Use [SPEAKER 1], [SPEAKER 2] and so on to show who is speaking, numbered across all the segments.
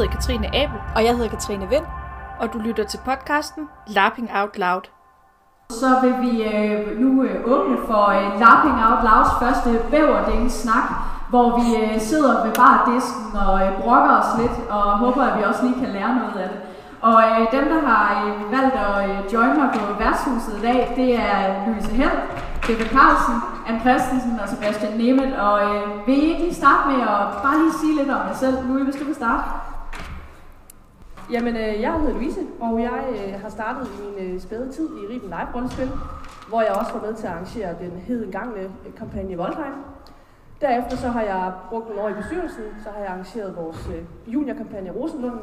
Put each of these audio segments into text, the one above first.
[SPEAKER 1] hedder Katrine Abel.
[SPEAKER 2] Og jeg hedder Katrine Vind.
[SPEAKER 1] Og du lytter til podcasten Lapping Out Loud.
[SPEAKER 3] Så vil vi øh, nu øh, åbne for øh, Lapping Out Louds første bæverding snak, hvor vi øh, sidder ved bardisken og øh, brokker os lidt, og håber, at vi også lige kan lære noget af det. Og øh, dem, der har øh, valgt at øh, join mig på værtshuset i dag, det er Louise Held, David Carlsen, Anne Christensen og Sebastian Nemeth. Og øh, vil I ikke lige starte med at bare lige sige lidt om jer selv? Louise, hvis du vil starte.
[SPEAKER 4] Jamen, øh, jeg hedder Louise, og jeg øh, har startet i min øh, spæde tid i Riben Live Rundspil, hvor jeg også var med til at arrangere den hedengangne kampagne Voldheim. Derefter så har jeg brugt nogle år i bestyrelsen, så har jeg arrangeret vores øh, juniorkampagne Rosenlunden.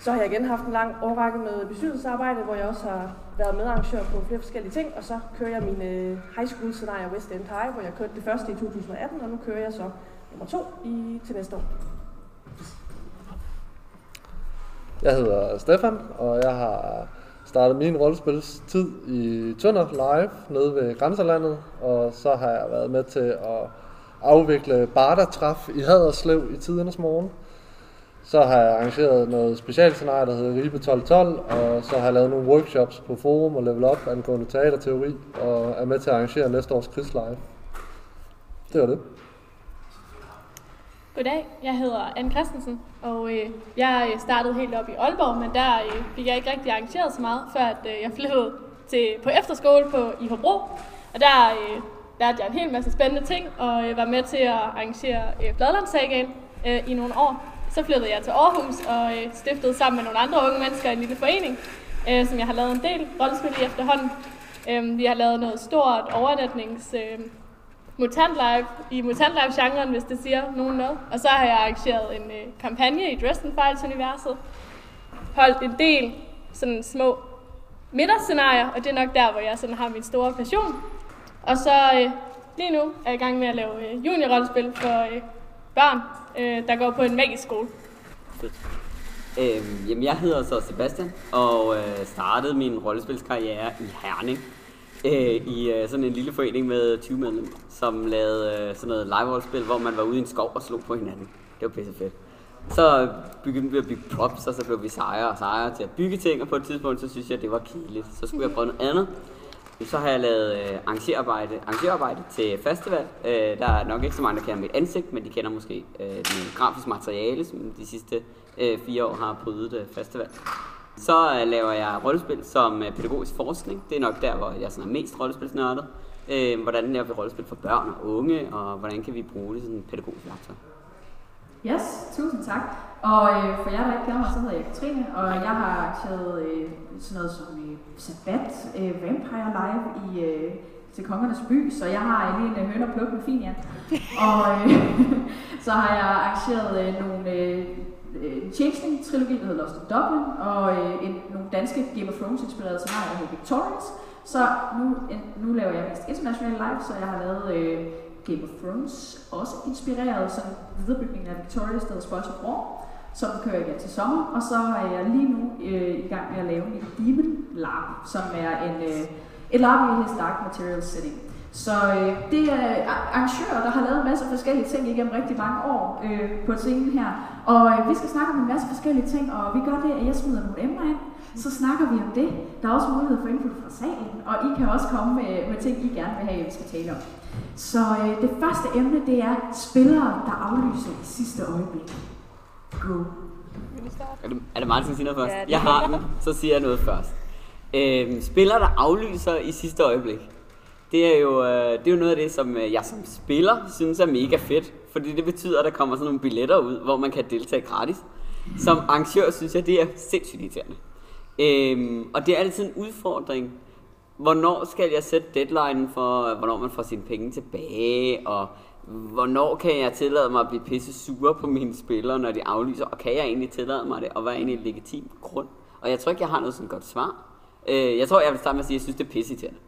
[SPEAKER 4] Så har jeg igen haft en lang årrække med bestyrelsesarbejde, hvor jeg også har været medarrangør på flere forskellige ting, og så kører jeg min øh, high school scenario West End High, hvor jeg kørte det første i 2018, og nu kører jeg så nummer to i, til næste år.
[SPEAKER 5] Jeg hedder Stefan, og jeg har startet min rollespilstid i Tønder Live nede ved Grænserlandet, og så har jeg været med til at afvikle Barda-træf i Haderslev i tidernes morgen. Så har jeg arrangeret noget specialscenarie, der hedder Ribe 1212, og så har jeg lavet nogle workshops på forum og level up angående teaterteori, og er med til at arrangere næste års Chris Live. Det var det.
[SPEAKER 6] Goddag, jeg hedder Anne Christensen, og øh, jeg øh, startede helt op i Aalborg, men der øh, fik jeg ikke rigtig arrangeret så meget, før at, øh, jeg flyttede til, på efterskole på, i Hobro. Og der øh, lærte jeg en hel masse spændende ting, og øh, var med til at arrangere øh, Fladlandssagan øh, i nogle år. Så flyttede jeg til Aarhus og øh, stiftede sammen med nogle andre unge mennesker en lille forening, øh, som jeg har lavet en del rollespil i efterhånden. Øh, vi har lavet noget stort overnatnings... Øh, Mutant Life, i Mutant Life-genren, hvis det siger nogen noget. Og så har jeg arrangeret en øh, kampagne i Dresden Files-universet. Holdt en del sådan små middagsscenarier, og det er nok der, hvor jeg sådan har min store passion. Og så øh, lige nu er jeg i gang med at lave øh, juniorrollespil for øh, børn, øh, der går på en magisk skole.
[SPEAKER 7] Øhm, jamen, jeg hedder så Sebastian, og øh, startede min rollespilskarriere i Herning øh, i øh, sådan en lille forening med 20 medlemmer, som lavede øh, sådan noget live-rollespil, hvor man var ude i en skov og slog på hinanden. Det var pisse fedt. Så begyndte vi at bygge props, og så blev vi sejre og sejre til at bygge ting, og på et tidspunkt, så synes jeg, at det var kedeligt. Så skulle jeg prøve noget andet. Så har jeg lavet øh, arrangerarbejde, arrangerarbejde til festival. Øh, der er nok ikke så mange, der kender mit ansigt, men de kender måske øh, det grafisk materiale, som de sidste øh, fire år har prydet øh, festival. Så øh, laver jeg rollespil som øh, pædagogisk forskning. Det er nok der, hvor jeg sådan er mest rollespilsnørdet. Øh, hvordan laver vi rollespil for børn og unge, og hvordan kan vi bruge det som pædagogisk værktøj?
[SPEAKER 3] Yes, tusind tak. Og øh, for jer, der ikke kender mig, så hedder jeg Katrine, og jeg har arrangeret øh, sådan noget som øh, Sabbat, øh, Vampire Live i, øh, til Kongernes By, så jeg har lige en øh, høn og pluk med fin. Og øh, så har jeg arrangeret øh, nogle øh, en Chasing-trilogi, der hedder Lost in Dublin, og øh, en, nogle danske Game of Thrones-inspirerede scenarier, der hedder Victorious. Så nu, en, nu laver jeg mest international live, så jeg har lavet øh, Game of Thrones, også inspireret sådan viderebygningen af Victorious, der hedder Spoils of War, som kører igen til sommer. Og så er jeg lige nu øh, i gang med at lave en Demon LARP, som er en, øh, et LARP i His Dark Materials setting. Så øh, det er arrangører, der har lavet en masse forskellige ting igennem rigtig mange år øh, på scenen her. Og øh, vi skal snakke om en masse forskellige ting, og vi gør det, at jeg smider nogle emner ind. Så snakker vi om det. Der er også mulighed for input fra salen, og I kan også komme med, med ting, I gerne vil have, vi skal tale om. Så øh, det første emne, det er spillere, der aflyser i sidste øjeblik. Go.
[SPEAKER 7] Er det, er det Martin, der siger noget først?
[SPEAKER 6] Ja, det
[SPEAKER 7] jeg har den, så siger jeg noget først. Øhm, spillere, der aflyser i sidste øjeblik. Det er, jo, øh, det er jo noget af det, som øh, jeg som spiller synes er mega fedt. Fordi det betyder, at der kommer sådan nogle billetter ud, hvor man kan deltage gratis. Som arrangør synes jeg, det er sindssygt irriterende. Øhm, og det er altid en udfordring. Hvornår skal jeg sætte deadline for, øh, hvornår man får sine penge tilbage, og hvornår kan jeg tillade mig at blive pisse sur på mine spillere, når de aflyser, og kan jeg egentlig tillade mig det, og hvad er egentlig en legitim grund? Og jeg tror ikke, jeg har noget sådan godt svar. Øh, jeg tror, jeg vil starte med at sige, at jeg synes, det er pisse irriterende.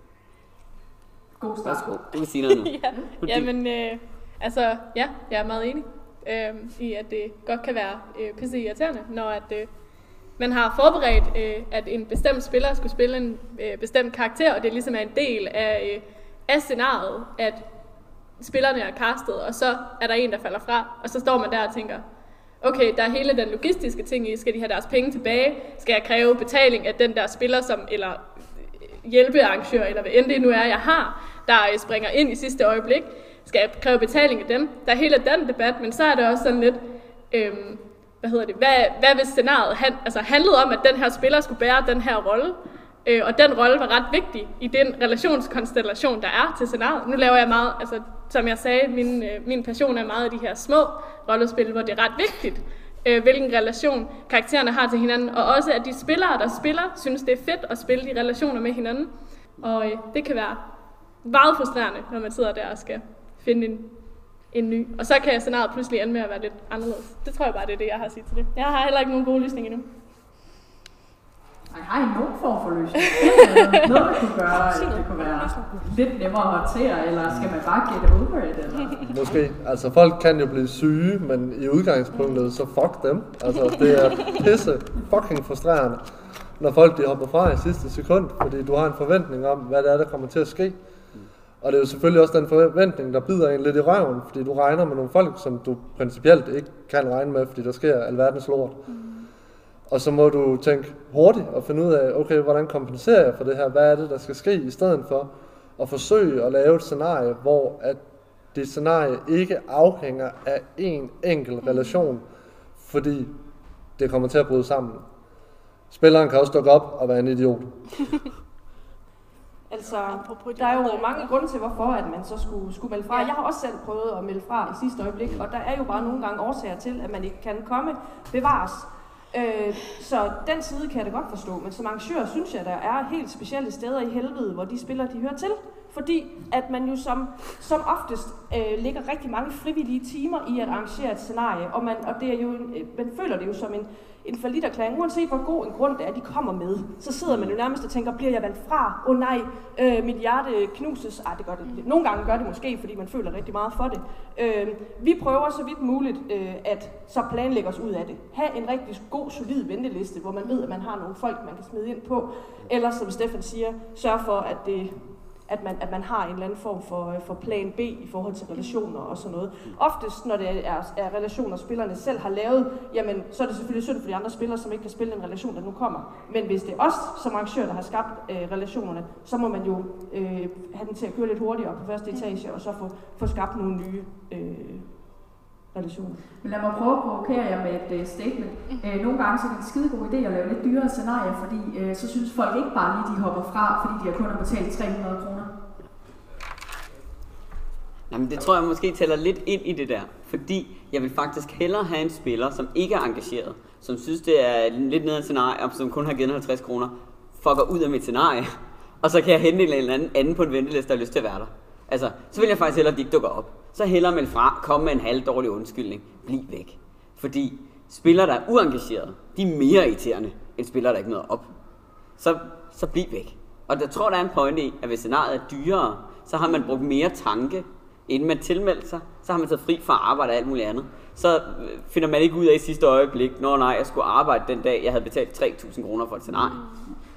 [SPEAKER 3] God start.
[SPEAKER 7] Værsgo, du vil sige noget nu.
[SPEAKER 6] ja, jamen, øh, altså, ja, jeg er meget enig øh, i, at det godt kan være øh, pisse irriterende, når at, øh, man har forberedt, øh, at en bestemt spiller skulle spille en øh, bestemt karakter, og det ligesom er en del af, øh, af scenariet, at spillerne er castet, og så er der en, der falder fra, og så står man der og tænker, okay, der er hele den logistiske ting i, skal de have deres penge tilbage? Skal jeg kræve betaling af den der spiller, som, eller hjælpearrangør, eller hvad end det nu er, jeg har, der øh, springer ind i sidste øjeblik? Skal kræve betaling af dem? Der er hele den debat, men så er det også sådan lidt, øhm, hvad hedder det, hvad, hvad hvis scenariet han, altså handlede om, at den her spiller skulle bære den her rolle, øh, og den rolle var ret vigtig i den relationskonstellation, der er til scenariet. Nu laver jeg meget, altså som jeg sagde, min, øh, min passion er meget af de her små rollespil, hvor det er ret vigtigt, øh, hvilken relation karaktererne har til hinanden, og også at de spillere, der spiller, synes det er fedt at spille de relationer med hinanden. Og øh, det kan være meget frustrerende, når man sidder der og skal finde en, en ny. Og så kan scenariet pludselig ende med at være lidt anderledes. Det tror jeg bare, det er det, jeg har at sige til det. Jeg har heller ikke nogen gode løsning endnu.
[SPEAKER 3] Ej, har I nogen form for løsning? Noget, der kunne gøre, det kunne være lidt nemmere at håndtere, eller skal man bare get over it? Eller?
[SPEAKER 5] Måske. Altså, folk kan jo blive syge, men i udgangspunktet, så fuck dem. Altså, det er pisse fucking frustrerende, når folk de hopper fra i sidste sekund, fordi du har en forventning om, hvad det er, der kommer til at ske. Og det er jo selvfølgelig også den forventning, der bider en lidt i røven, fordi du regner med nogle folk, som du principielt ikke kan regne med, fordi der sker alverdens lort. Og så må du tænke hurtigt og finde ud af, okay, hvordan kompenserer jeg for det her? Hvad er det, der skal ske, i stedet for at forsøge at lave et scenarie, hvor at det scenarie ikke afhænger af en enkelt relation, fordi det kommer til at bryde sammen. Spilleren kan også dukke op og være en idiot.
[SPEAKER 4] Altså, der er jo mange grunde til, hvorfor at man så skulle, skulle melde fra. Jeg har også selv prøvet at melde fra i sidste øjeblik, og der er jo bare nogle gange årsager til, at man ikke kan komme bevares. Øh, så den side kan jeg da godt forstå, men som arrangør synes jeg, der er helt specielle steder i helvede, hvor de spiller, de hører til. Fordi at man jo som, som oftest øh, lægger rigtig mange frivillige timer i at arrangere et scenarie, og, man, og det er jo, øh, man føler det jo som en, en forlitterklæring, uanset hvor god en grund det er, de kommer med. Så sidder man jo nærmest og tænker, bliver jeg valgt fra? Åh oh, nej, øh, mit hjerte knuses. Ej, det gør det. Nogle gange gør det måske, fordi man føler rigtig meget for det. Øh, vi prøver så vidt muligt øh, at så planlægge os ud af det. Ha' en rigtig god, solid venteliste, hvor man ved, at man har nogle folk, man kan smide ind på. Eller som Stefan siger, sørg for, at det at man, at man har en eller anden form for, øh, for plan B i forhold til relationer og sådan noget. Oftest, når det er, er relationer, spillerne selv har lavet, jamen, så er det selvfølgelig synd for de andre spillere, som ikke kan spille den relation, der nu kommer. Men hvis det er os som arrangør, der har skabt øh, relationerne, så må man jo øh, have den til at køre lidt hurtigere på første etage, og så få, få skabt nogle nye øh, relationer.
[SPEAKER 3] Men lad mig prøve at provokere jer med et uh, statement. Uh, nogle gange så er det en skide god idé at lave lidt dyrere scenarier, fordi uh, så synes folk ikke bare lige, de hopper fra, fordi de har kun har betalt 300 kroner.
[SPEAKER 7] Jamen, det tror jeg måske tæller lidt ind i det der. Fordi jeg vil faktisk hellere have en spiller, som ikke er engageret, som synes, det er lidt nede af scenarie, og som kun har givet 50 kroner, fucker ud af mit scenarie. Og så kan jeg hente en eller anden, anden på en venteliste, der har lyst til at være der. Altså, så vil jeg faktisk hellere, at de ikke dukker op. Så hellere melde fra, komme med en halv dårlig undskyldning, bliv væk. Fordi spillere, der er uengagerede, de er mere irriterende, end spillere, der ikke møder op. Så, så bliv væk. Og jeg tror, der er en pointe i, at hvis scenariet er dyrere, så har man brugt mere tanke, inden man tilmeldte sig. Så har man taget fri fra arbejde og alt muligt andet. Så øh, finder man ikke ud af i sidste øjeblik, når nej, jeg skulle arbejde den dag, jeg havde betalt 3.000 kroner for et scenarie.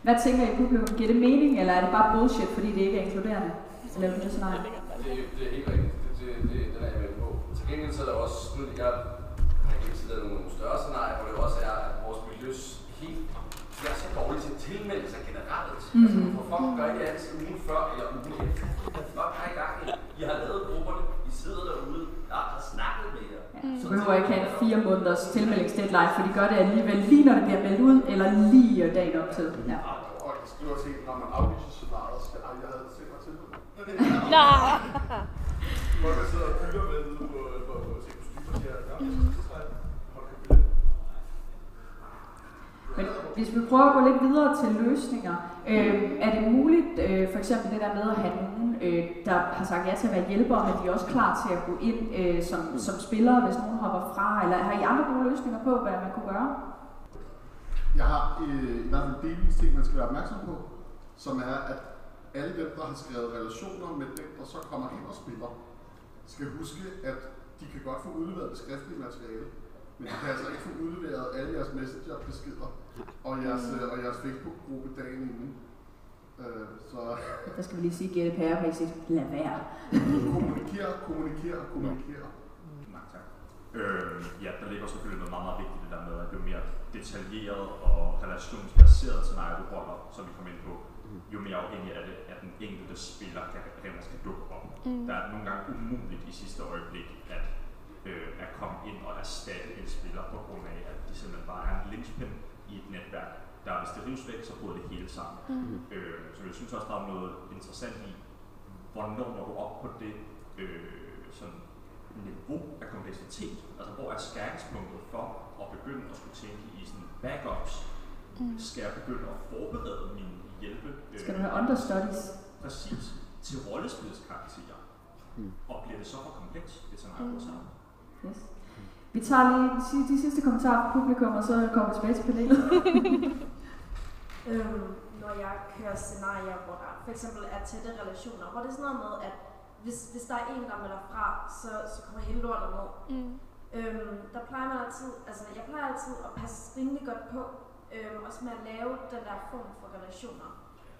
[SPEAKER 3] Hvad tænker I publikum? Giver det mening, eller er det bare bullshit, fordi det ikke er inkluderende? at lave?
[SPEAKER 2] Det, er- det er helt rigtigt. Det, det, det, det er jeg med på. Til gengæld så er der også, nu jeg har ikke tid nogle større scenarier, hvor det også er, at vores miljøs helt det er så dårligt til at tilmelde sig generelt. Mm-hmm. Altså, hvorfor gør I det altid ugen før eller ugen efter? Hvad har I gang i? I har lavet grupperne, I sidder derude, jeg har snakket med jer.
[SPEAKER 3] Så behøver jeg ikke have fire måneders tilmeldingsdeadline, for de gør det alligevel lige når det bliver meldt ud, eller lige dagen op til. Ja.
[SPEAKER 2] Og skal også se, når man aflyser scenariet, så jeg havde selv mig til.
[SPEAKER 6] Nej.
[SPEAKER 2] Folk der sidder og hylder med ude på, se kostymer, siger, kæft, billet."
[SPEAKER 3] Men hvis vi prøver at gå lidt videre til løsninger, øh, er det muligt, øh, for eksempel det der med at have nogen, øh, der har sagt ja til at være hjælpere, men de er også klar til at gå ind øh, som, som spillere, hvis nogen hopper fra, eller har I andre gode løsninger på, hvad man kunne gøre?
[SPEAKER 8] Jeg har øh, i hvert fald delvis ting, man skal være opmærksom på, som er, at alle dem, der har skrevet relationer med dem, der så kommer ind og spiller, skal huske, at de kan godt få udleveret det skriftlige materiale, men de kan altså ikke få udleveret alle jeres messenger-beskeder og jeres, øh, og jeres Facebook-gruppe dagen inden. Øh, så
[SPEAKER 3] Der skal vi lige sige GDPR-mæssigt, lad være.
[SPEAKER 8] kommunikere, kommunikere, kommunikere.
[SPEAKER 9] Øh, ja, der ligger selvfølgelig noget meget, meget vigtigt det der med, at jo mere detaljeret og relationsbaseret scenarie du holder, som vi kommer ind på, jo mere afhængig af det, at den enkelte spiller kan, kan dukke op.
[SPEAKER 6] Mm.
[SPEAKER 9] Der er nogle gange umuligt i sidste øjeblik at, øh, at komme ind og erstatte en spiller på grund af, at de simpelthen bare er en linchpin i et netværk, der hvis det rives væk, så bryder det hele sammen.
[SPEAKER 6] Mm.
[SPEAKER 9] Øh, så jeg synes også, der er noget interessant i, hvornår når du op på det øh, sådan niveau af kompleksitet. Altså hvor er skæringspunktet for at begynde at skulle tænke i sådan backups?
[SPEAKER 6] Mm.
[SPEAKER 9] Skal jeg begynde at forberede min hjælpe? øh,
[SPEAKER 3] Skal du have understudies?
[SPEAKER 9] Præcis. Til rollespilskarakterer.
[SPEAKER 5] Mm.
[SPEAKER 9] Og bliver det så for komplekst, det scenarie
[SPEAKER 6] Mm.
[SPEAKER 9] mm. sammen?
[SPEAKER 3] Yes. Vi tager lige de sidste kommentarer fra publikum, og så kommer vi tilbage til panelet.
[SPEAKER 10] øhm, når jeg kører scenarier, hvor der for eksempel er tætte relationer, hvor det er sådan noget med, at hvis, hvis der er en, der melder fra, så, så kommer hele lortet ned.
[SPEAKER 6] Mm.
[SPEAKER 10] Øhm, der plejer man altid, altså jeg plejer altid at passe rimelig godt på, øhm, også med at lave den der form for relationer.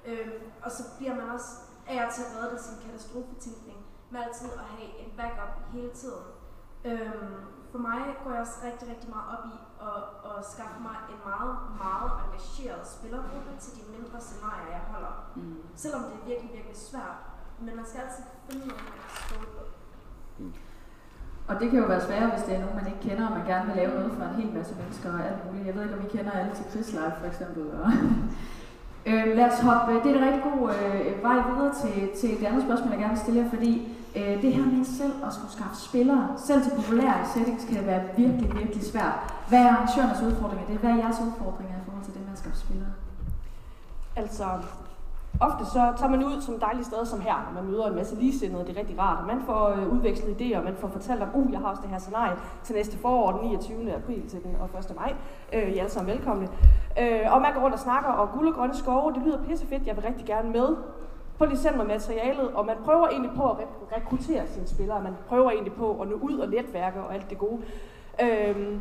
[SPEAKER 10] Øhm, og så bliver man også af og til reddet af sin katastrofetænkning, med altid at have en backup hele tiden. Øhm, for mig går jeg også rigtig, rigtig meget op i at, at skaffe mig en meget, meget engageret spillergruppe til de mindre scenarier, jeg holder.
[SPEAKER 3] Mm.
[SPEAKER 10] Selvom det er virkelig, virkelig svært. Men man skal altid finde noget, man kan stole på.
[SPEAKER 3] Og det kan jo være sværere, hvis det er nogen, man ikke kender, og man gerne vil lave noget for en hel masse mennesker og alt muligt. Jeg ved ikke, om I kender alle til Chris Life for eksempel. Og øh, lad os hoppe, det er en rigtig god øh, vej videre til, til det andet spørgsmål, jeg gerne vil stille jer, fordi øh, det her med selv at skulle skaffe spillere, selv til populære settings, kan være virkelig, virkelig svært. Hvad er arrangørernes udfordringer? Det er, hvad er jeres udfordringer i forhold til det med at skaffe spillere?
[SPEAKER 4] Altså, ofte så tager man ud som et dejligt sted som her, når man møder en masse ligesindede, det er rigtig rart. Man får øh, udvekslet idéer, man får fortalt om, uh, jeg har også det her scenarie til næste forår, den 29. april til den og 1. maj. Øh, I er alle sammen velkomne. Øh, og man går rundt og snakker, og guld og grønne skove, det lyder pissefedt, jeg vil rigtig gerne med. På lige send mig materialet, og man prøver egentlig på at rekruttere sine spillere. Man prøver egentlig på at nå ud og netværke og alt det gode. Øh,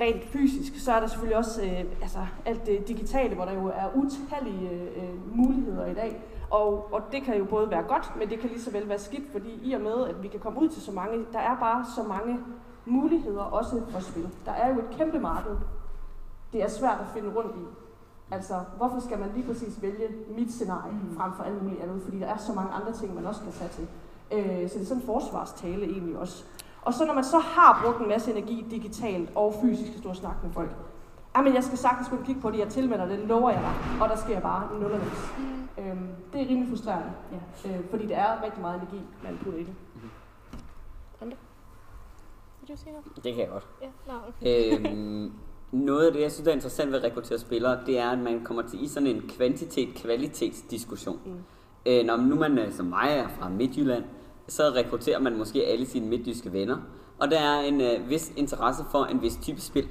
[SPEAKER 4] rent fysisk, så er der selvfølgelig også øh, altså, alt det digitale, hvor der jo er utallige øh, muligheder i dag. Og, og det kan jo både være godt, men det kan lige så vel være skidt, fordi i og med, at vi kan komme ud til så mange, der er bare så mange muligheder også for spil. Der er jo et kæmpe marked. Det er svært at finde rundt i. Altså, hvorfor skal man lige præcis vælge mit scenarie
[SPEAKER 3] Mm.
[SPEAKER 4] frem for alt muligt andet? Fordi der er så mange andre ting, man også kan tage til. Øh, så det er sådan en forsvarstale egentlig også. Og så når man så har brugt en masse energi digitalt og fysisk at stå og snakke med folk, jamen jeg skal sagtens kunne kigge på det, jeg tilmelder det, lover jeg dig, og der sker bare nul og niks.
[SPEAKER 6] Mm.
[SPEAKER 4] Øhm, det er rimelig frustrerende,
[SPEAKER 3] Ja.
[SPEAKER 4] øh, fordi det er rigtig meget energi, man putter i det.
[SPEAKER 6] Noget?
[SPEAKER 7] Det kan jeg godt.
[SPEAKER 6] Ja, nå, okay.
[SPEAKER 7] øhm, noget af det, jeg synes er interessant ved at rekruttere spillere, det er, at man kommer til i sådan en kvantitet-kvalitetsdiskussion.
[SPEAKER 4] Mm.
[SPEAKER 7] Øh, når nu man øh, som mig er fra Midtjylland, så rekrutterer man måske alle sine midtjyske venner, og der er en øh, vis interesse for en vis type spil.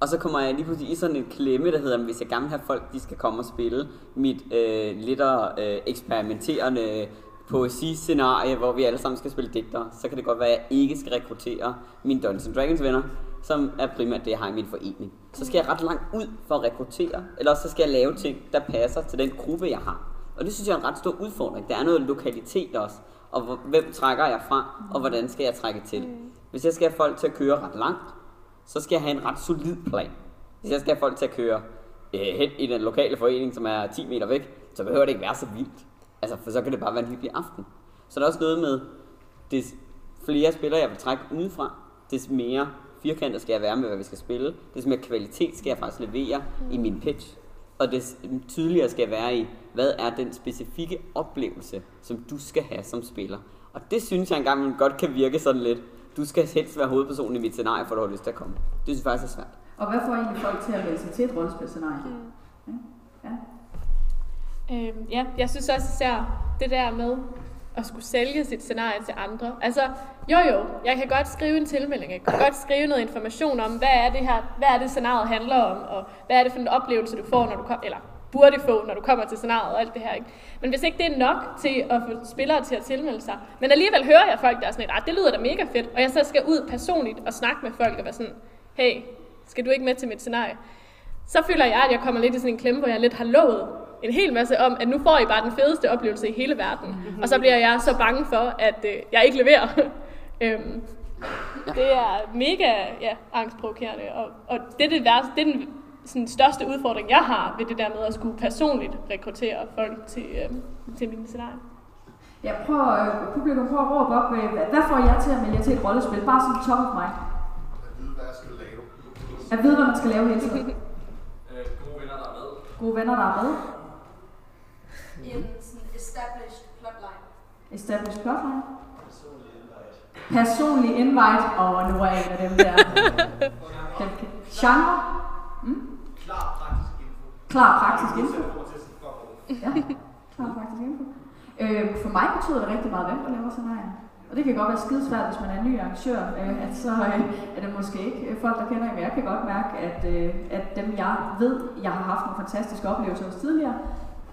[SPEAKER 7] Og så kommer jeg lige pludselig i sådan en klemme, der hedder, at hvis jeg gerne vil have folk, de skal komme og spille mit øh, lidt øh, eksperimenterende poesiscenarie, hvor vi alle sammen skal spille digter, så kan det godt være, at jeg ikke skal rekruttere mine Dungeons Dragons venner, som er primært det, jeg har i min forening. Så skal jeg ret langt ud for at rekruttere, eller så skal jeg lave ting, der passer til den gruppe, jeg har. Og det synes jeg er en ret stor udfordring. Der er noget lokalitet også, og hvor, hvem trækker jeg fra, og hvordan skal jeg trække til. Hvis jeg skal have folk til at køre ret langt, så skal jeg have en ret solid plan. Hvis jeg skal have folk til at køre øh, hen i den lokale forening, som er 10 meter væk, så behøver det ikke være så vildt. Altså, for så kan det bare være en hyggelig aften. Så der er også noget med, des flere spillere jeg vil trække udefra, des mere firkantet skal jeg være med, hvad vi skal spille, des mere kvalitet skal jeg faktisk levere i min pitch, og des tydeligere skal jeg være i, hvad er den specifikke oplevelse, som du skal have som spiller. Og det synes jeg engang godt kan virke sådan lidt, du skal helst være hovedpersonen i mit scenarie, for du har lyst til at komme. Det synes jeg faktisk er svært.
[SPEAKER 3] Og hvad får egentlig folk til at melde sig til et rollespilscenarie?
[SPEAKER 6] Mm.
[SPEAKER 3] Ja.
[SPEAKER 6] Øhm, ja, jeg synes også især det der med at skulle sælge sit scenarie til andre. Altså, jo jo, jeg kan godt skrive en tilmelding, jeg kan godt skrive noget information om, hvad er det her, hvad er det scenariet handler om, og hvad er det for en oplevelse, du får, når du kommer, eller burde få, når du kommer til scenariet og alt det her. Ikke? Men hvis ikke det er nok til at få spillere til at tilmelde sig, men alligevel hører jeg folk, der er sådan lidt, "Ah, det lyder da mega fedt, og jeg så skal ud personligt og snakke med folk og være sådan, hey, skal du ikke med til mit scenarie? Så føler jeg, at jeg kommer lidt i sådan en klemme, hvor jeg lidt har lovet en hel masse om, at nu får I bare den fedeste oplevelse i hele verden. Og så bliver jeg så bange for, at øh, jeg ikke leverer. øhm, Det er mega ja, angstprovokerende, og, og det er det værste, det er den sådan, største udfordring, jeg har ved det der med at skulle personligt rekruttere folk til, øh, til mine scenarier.
[SPEAKER 3] Ja, prøv, øh, publikum, prøv at råbe op. Øh, hvad, hvad får jeg til at melde jer til et rollespil? Bare sådan top of mind.
[SPEAKER 8] Jeg ved, hvad jeg skal lave.
[SPEAKER 3] Jeg ved, hvad man skal lave hele tiden.
[SPEAKER 2] Øh, gode venner, der er med.
[SPEAKER 3] Gode venner, der er med.
[SPEAKER 10] En sådan established plotline.
[SPEAKER 3] Established plotline. Personlig invite. Og nu er jeg en af dem der. Dem Genre.
[SPEAKER 11] Klar praktisk info.
[SPEAKER 3] Ja, klar praktisk info. Øh, for mig betyder det rigtig meget, hvem der laver scenarier. Og det kan godt være skidesvært, hvis man er en ny arrangør, øh, at så øh, er det måske ikke øh, folk, der kender men jeg kan godt mærke, at, øh, at dem jeg ved, jeg har haft nogle fantastiske oplevelser hos tidligere,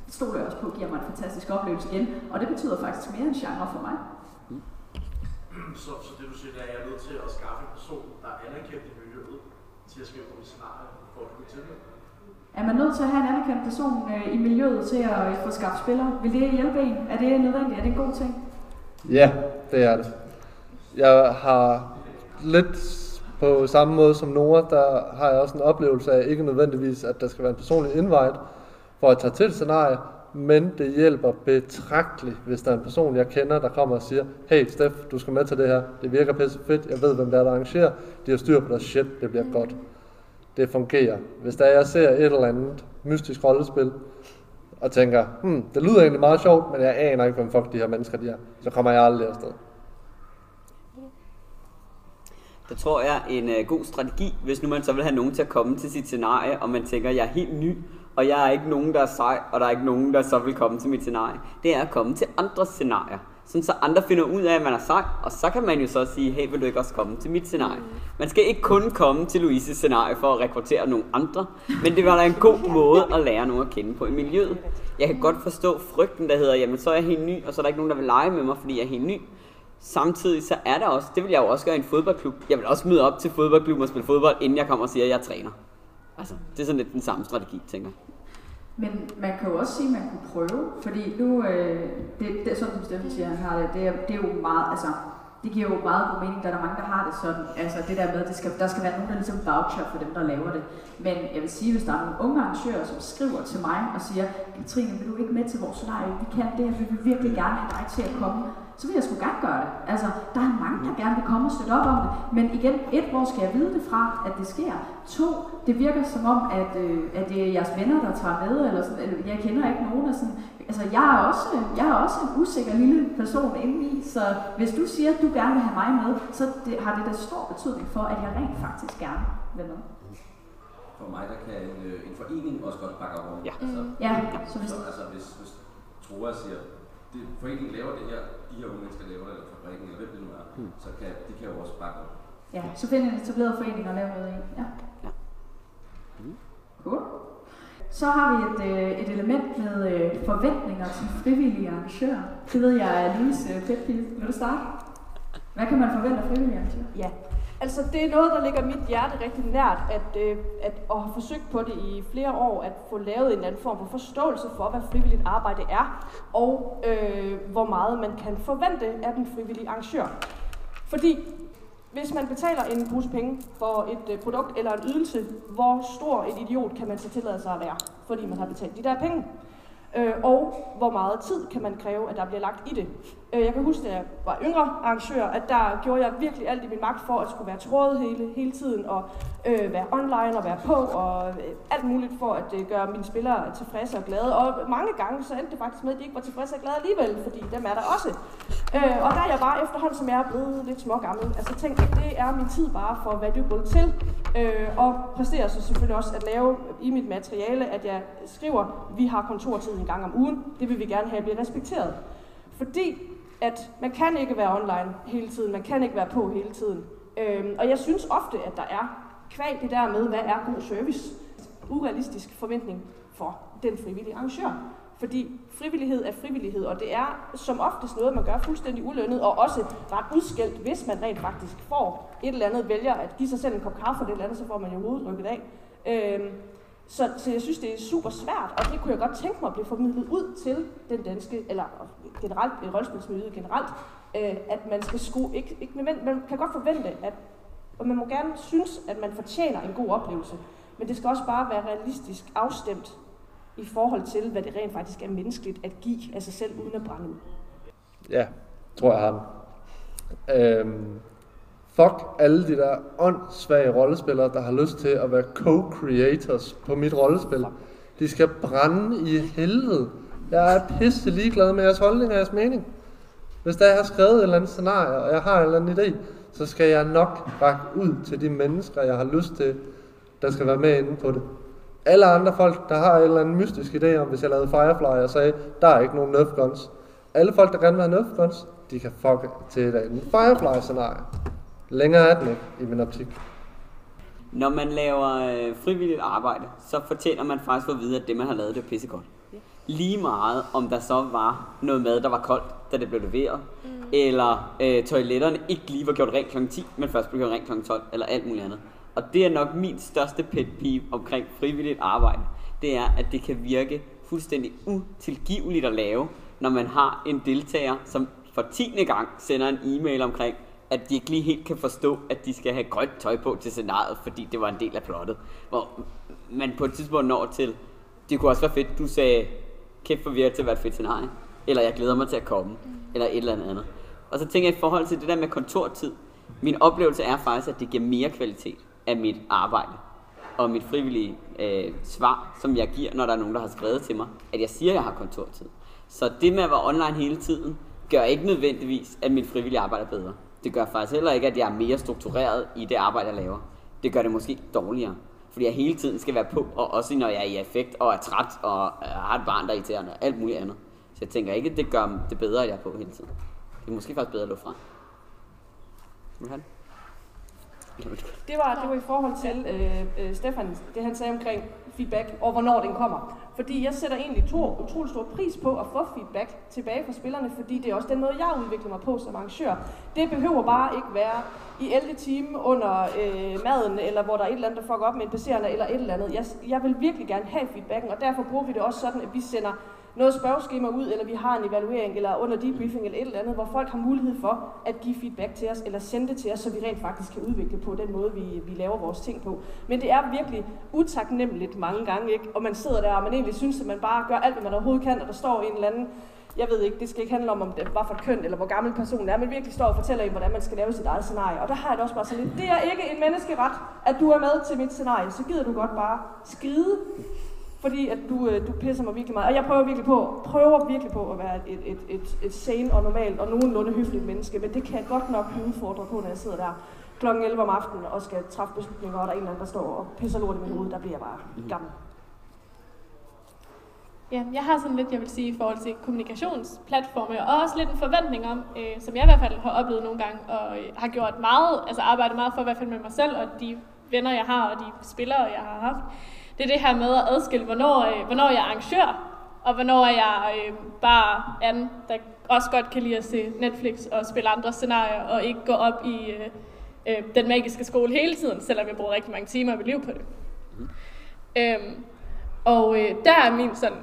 [SPEAKER 3] stoler jeg også på, giver mig en fantastisk oplevelse igen. Og det betyder faktisk mere end genre for mig.
[SPEAKER 11] Så, så det du siger, er, at jeg er nødt til at skaffe en person, der er anerkendt i miljøet, til at skrive på scenarie, for at blive tilmeldt.
[SPEAKER 3] Er man nødt til at have en anerkendt person øh, i miljøet til at øh, få skabt spillere? Vil det hjælpe en? Er det nødvendigt? Er det en god ting?
[SPEAKER 5] Ja, det er det. Jeg har lidt på samme måde som Nora, der har jeg også en oplevelse af, ikke nødvendigvis, at der skal være en personlig invite, for at tage til scenarie, men det hjælper betragteligt, hvis der er en person, jeg kender, der kommer og siger, hey Steff, du skal med til det her, det virker pisse fedt, jeg ved, hvem der er, der arrangerer, de har styr på deres shit, det bliver godt. Det fungerer. Hvis der er, jeg ser et eller andet mystisk rollespil, og tænker, hmm, det lyder egentlig meget sjovt, men jeg aner ikke, hvem fuck de her mennesker de er, så kommer jeg aldrig afsted.
[SPEAKER 7] Der tror jeg en øh, god strategi, hvis nu man så vil have nogen til at komme til sit scenarie, og man tænker, jeg er helt ny, og jeg er ikke nogen, der er sej, og der er ikke nogen, der så vil komme til mit scenarie. Det er at komme til andre scenarier. Sådan så andre finder ud af, at man er sej, og så kan man jo så sige, hey, vil du ikke også komme til mit scenarie? Man skal ikke kun komme til Louises scenarie for at rekruttere nogle andre, men det var da en god måde at lære nogen at kende på i miljøet. Jeg kan godt forstå frygten, der hedder, jamen så er jeg helt ny, og så er der ikke nogen, der vil lege med mig, fordi jeg er helt ny. Samtidig så er der også, det vil jeg jo også gøre i en fodboldklub. Jeg vil også møde op til fodboldklubben og spille fodbold, inden jeg kommer og siger, at jeg er træner. Altså, det er sådan lidt den samme strategi, tænker jeg.
[SPEAKER 3] Men man kan jo også sige, at man kunne prøve, fordi nu, øh, det, det sådan som Steffen siger, han har det, det er, det er jo meget, altså, det giver jo meget god mening, der er der mange, der har det sådan, altså det der med, det skal, der skal være nogen, der ligesom voucher for dem, der laver det. Men jeg vil sige, hvis der er nogle unge arrangører, som skriver til mig og siger, Katrine, vil du ikke med til vores scenarie? Vi kan det, vi vil virkelig gerne have dig til at komme så vil jeg sgu gerne gøre det. Altså, der er mange, der gerne vil komme og støtte op om det. Men igen, et, hvor skal jeg vide det fra, at det sker? To, det virker som om, at, øh, at det er jeres venner, der tager med, eller sådan, eller jeg kender ikke nogen og sådan, altså jeg er også, jeg er også en usikker lille person indeni, så hvis du siger, at du gerne vil have mig med, så det, har det da stor betydning for, at jeg rent faktisk gerne vil med.
[SPEAKER 2] For mig, der kan en, øh, en forening også godt bakke op om.
[SPEAKER 7] Ja.
[SPEAKER 2] Altså,
[SPEAKER 3] Ja,
[SPEAKER 2] så
[SPEAKER 3] så hvis,
[SPEAKER 2] altså, hvis, hvis Troa siger, det, foreningen laver det her, de her unge mennesker laver det, eller fabrikken, eller hvem det nu er,
[SPEAKER 7] Hmm.
[SPEAKER 2] så kan, de kan jo også bakke op.
[SPEAKER 3] ja, så find en etableret forening og lave noget i. Ja.
[SPEAKER 7] Ja.
[SPEAKER 3] Cool. Så har vi et, øh, et element med øh, forventninger til frivillige arrangører. Det ved jeg er Louise øh, Petpil. Vil du starte? Hvad kan man forvente af frivillige arrangører?
[SPEAKER 4] Ja, altså det er noget, der ligger mit hjerte rigtig nært, at, øh, at, at have forsøgt på det i flere år, at få lavet en eller anden form for forståelse for, hvad frivilligt arbejde er, og øh, hvor meget man kan forvente af den frivillige arrangør. Fordi hvis man betaler en pose penge for et øh, produkt eller en ydelse, hvor stor et idiot kan man så tillade sig at være, fordi man har betalt de der penge? Øh, og hvor meget tid kan man kræve, at der bliver lagt i det. Øh, jeg kan huske, da jeg var yngre arrangør, at der gjorde jeg virkelig alt i min magt for at skulle være trådet hele, hele tiden, og øh, være online og være på, og øh, alt muligt for at øh, gøre mine spillere tilfredse og glade. Og mange gange så endte det faktisk med, at de ikke var tilfredse og glade alligevel, fordi dem er der også. Øh, og der er jeg bare efterhånden, som jeg er blevet lidt smågammel, altså tænkte, at det er min tid bare for valuable til, øh, og præsterer så selvfølgelig også at lave i mit materiale, at jeg skriver, vi har kontortid i gang om ugen, det vil vi gerne have bliver respekteret. Fordi at man kan ikke være online hele tiden, man kan ikke være på hele tiden. Øhm, og jeg synes ofte, at der er kval det der med, hvad er god service, urealistisk forventning for den frivillige arrangør. Fordi frivillighed er frivillighed, og det er som oftest noget, man gør fuldstændig ulønnet, og også ret udskældt, hvis man rent faktisk får et eller andet, vælger at give sig selv en kop kaffe, det eller andet, så får man jo hovedet rykket af. Øhm, så, så jeg synes, det er super svært, og det kunne jeg godt tænke mig at blive formidlet ud til den danske, eller generelt, øh, rollespilsmiljøet generelt, øh, at man skal sku, ikke, ikke, men man kan godt forvente, at og man må gerne synes, at man fortjener en god oplevelse, men det skal også bare være realistisk afstemt i forhold til, hvad det rent faktisk er menneskeligt at give af sig selv, uden at brænde ud.
[SPEAKER 5] Ja, tror jeg har den. Øhm, fuck alle de der åndssvage rollespillere, der har lyst til at være co-creators på mit rollespil. De skal brænde i helvede. Jeg er pisse ligeglad med jeres holdning og jeres mening. Hvis der jeg har skrevet et eller andet scenarie, og jeg har en eller anden idé, så skal jeg nok række ud til de mennesker, jeg har lyst til, der skal være med inde på det. Alle andre folk, der har en eller anden mystisk idé om, hvis jeg lavede Firefly og sagde, der er ikke nogen Nerf guns. Alle folk, der gerne vil have Nerf guns, de kan fuck til et andet Firefly-scenarie. Længere er den ikke, i min optik.
[SPEAKER 7] Når man laver øh, frivilligt arbejde, så fortjener man faktisk at vide, at det man har lavet, det er pissegodt. Lige meget, om der så var noget mad, der var koldt, da det blev leveret, mm. eller øh, toiletterne ikke lige var gjort rent kl. 10, men først blev gjort rent kl. 12, eller alt muligt andet. Og det er nok min største pet peeve omkring frivilligt arbejde. Det er, at det kan virke fuldstændig utilgiveligt at lave, når man har en deltager, som for tiende gang sender en e-mail omkring, at de ikke lige helt kan forstå, at de skal have grønt tøj på til scenariet, fordi det var en del af plottet. Hvor man på et tidspunkt når til, det kunne også være fedt, du sagde, kæft for virke til at være et fedt scenarie. Eller jeg glæder mig til at komme. Eller et eller andet andet. Og så tænker jeg i forhold til det der med kontortid. Min oplevelse er faktisk, at det giver mere kvalitet af mit arbejde. Og mit frivillige øh, svar, som jeg giver, når der er nogen, der har skrevet til mig, at jeg siger, at jeg har kontortid. Så det med at være online hele tiden, gør ikke nødvendigvis, at mit frivillige arbejde er bedre. Det gør faktisk heller ikke, at jeg er mere struktureret i det arbejde, jeg laver. Det gør det måske dårligere. Fordi jeg hele tiden skal være på, og også når jeg er i effekt, og er træt, og øh, har et barn, der er irriterende, og alt muligt andet. Så jeg tænker ikke, at det gør det bedre, at jeg er på hele tiden. Det er måske faktisk bedre at lukke fra. Vil du have?
[SPEAKER 4] Det var, det var i forhold til øh, øh, Stefan, det han sagde omkring feedback, og hvornår den kommer. Fordi jeg sætter egentlig to, utrolig stor pris på at få feedback tilbage fra spillerne, fordi det er også den måde, jeg udvikler mig på som arrangør. Det behøver bare ikke være i 11 time under øh, maden, eller hvor der er et eller andet, der fucker op med en passerende, eller et eller andet. Jeg, jeg vil virkelig gerne have feedbacken, og derfor bruger vi det også sådan, at vi sender noget spørgeskema ud, eller vi har en evaluering, eller under debriefing, eller et eller andet, hvor folk har mulighed for at give feedback til os, eller sende det til os, så vi rent faktisk kan udvikle på den måde, vi, vi laver vores ting på. Men det er virkelig utaknemmeligt mange gange, ikke? og man sidder der, og man egentlig synes, at man bare gør alt, hvad man overhovedet kan, og der står en eller anden jeg ved ikke, det skal ikke handle om, om det var for køn, eller hvor gammel personen er, men virkelig står og fortæller en, hvordan man skal lave sit eget scenarie. Og der har jeg det også bare sådan lidt, det er ikke en menneskeret, at du er med til mit scenarie, så gider du godt bare skride fordi at du, øh, du pisser mig virkelig meget. Og jeg prøver virkelig på, prøver virkelig på at være et, et, et, et sane og normalt og nogenlunde hyggeligt menneske, men det kan jeg godt nok blive udfordret på, når jeg sidder der kl. 11 om aftenen og skal træffe beslutninger, og der er en eller anden, der står og pisser lort i min hoved, der bliver jeg bare mhm. gammel.
[SPEAKER 6] Ja, jeg har sådan lidt, jeg vil sige, i forhold til kommunikationsplatforme, og også lidt en forventning om, øh, som jeg i hvert fald har oplevet nogle gange, og øh, har gjort meget, altså arbejdet meget for, i hvert fald med mig selv, og de venner, jeg har, og de spillere, jeg har haft, det er det her med at adskille, hvornår, øh, hvornår jeg er arrangør, og hvornår jeg øh, bare anden, der også godt kan lide at se Netflix og spille andre scenarier, og ikke gå op i øh, øh, den magiske skole hele tiden, selvom jeg bruger rigtig mange timer af mit liv på det. Mm. Øhm, og øh, der er min sådan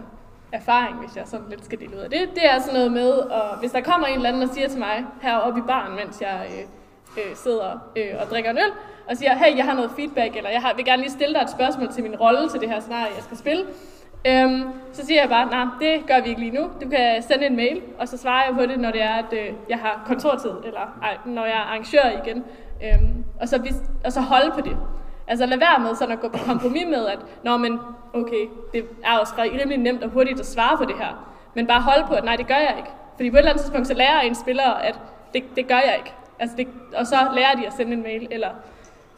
[SPEAKER 6] erfaring, hvis jeg sådan lidt skal dele ud af det, det er sådan noget med, og hvis der kommer en eller anden og siger til mig heroppe i baren, mens jeg øh, øh, sidder øh, og drikker en øl, og siger, hey, jeg har noget feedback, eller jeg har, vil gerne lige stille dig et spørgsmål til min rolle til det her scenarie, jeg skal spille. Øhm, så siger jeg bare, nej, det gør vi ikke lige nu. Du kan sende en mail, og så svarer jeg på det, når det er, at øh, jeg har kontortid, eller ej, når jeg er arrangør igen. Øhm, og, så, og så holde på det. Altså lad være med sådan at gå på kompromis med, at Nå, men okay, det er også rimelig nemt og hurtigt at svare på det her. Men bare holde på, at nej, det gør jeg ikke. Fordi på et eller andet tidspunkt, så lærer en spiller, at det, det gør jeg ikke. Altså det, og så lærer de at sende en mail, eller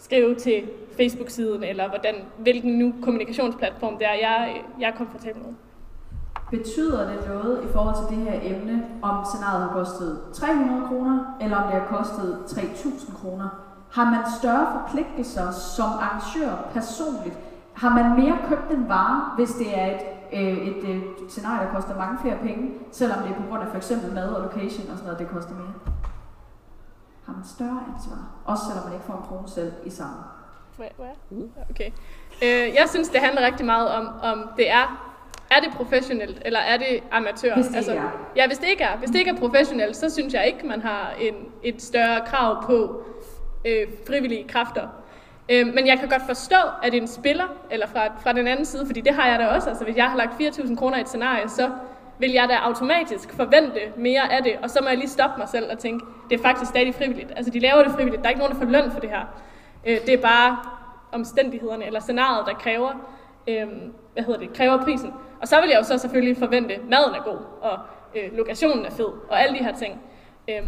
[SPEAKER 6] skrive til Facebook-siden, eller hvordan, hvilken nu kommunikationsplatform det er, jeg, jeg er komfortabel med.
[SPEAKER 3] Betyder det noget i forhold til det her emne, om scenariet har kostet 300 kroner, eller om det har kostet 3.000 kroner? Har man større forpligtelser som arrangør personligt? Har man mere købt en vare, hvis det er et, øh, et, et, scenarie, der koster mange flere penge, selvom det er på grund af for eksempel mad og location og sådan noget, det koster mere? Har man større ansvar, også selvom man ikke får en krone selv i samme
[SPEAKER 6] Hvad, hvad? Okay. Øh, jeg synes, det handler rigtig meget om, om det er, er det professionelt, eller er det amatør?
[SPEAKER 3] Hvis det ikke er.
[SPEAKER 6] Ja, hvis det ikke er. Hvis det ikke er professionelt, så synes jeg ikke, man har en, et større krav på øh, frivillige kræfter. Øh, men jeg kan godt forstå, at en spiller, eller fra, fra den anden side, fordi det har jeg da også, altså hvis jeg har lagt 4.000 kroner i et scenarie, så vil jeg da automatisk forvente mere af det, og så må jeg lige stoppe mig selv og tænke, det er faktisk stadig frivilligt. Altså de laver det frivilligt, der er ikke nogen, der får løn for det her. Øh, det er bare omstændighederne, eller scenariet, der kræver, øh, hvad hedder det, kræver prisen. Og så vil jeg jo så selvfølgelig forvente, at maden er god, og øh, lokationen er fed, og alle de her ting. Øh,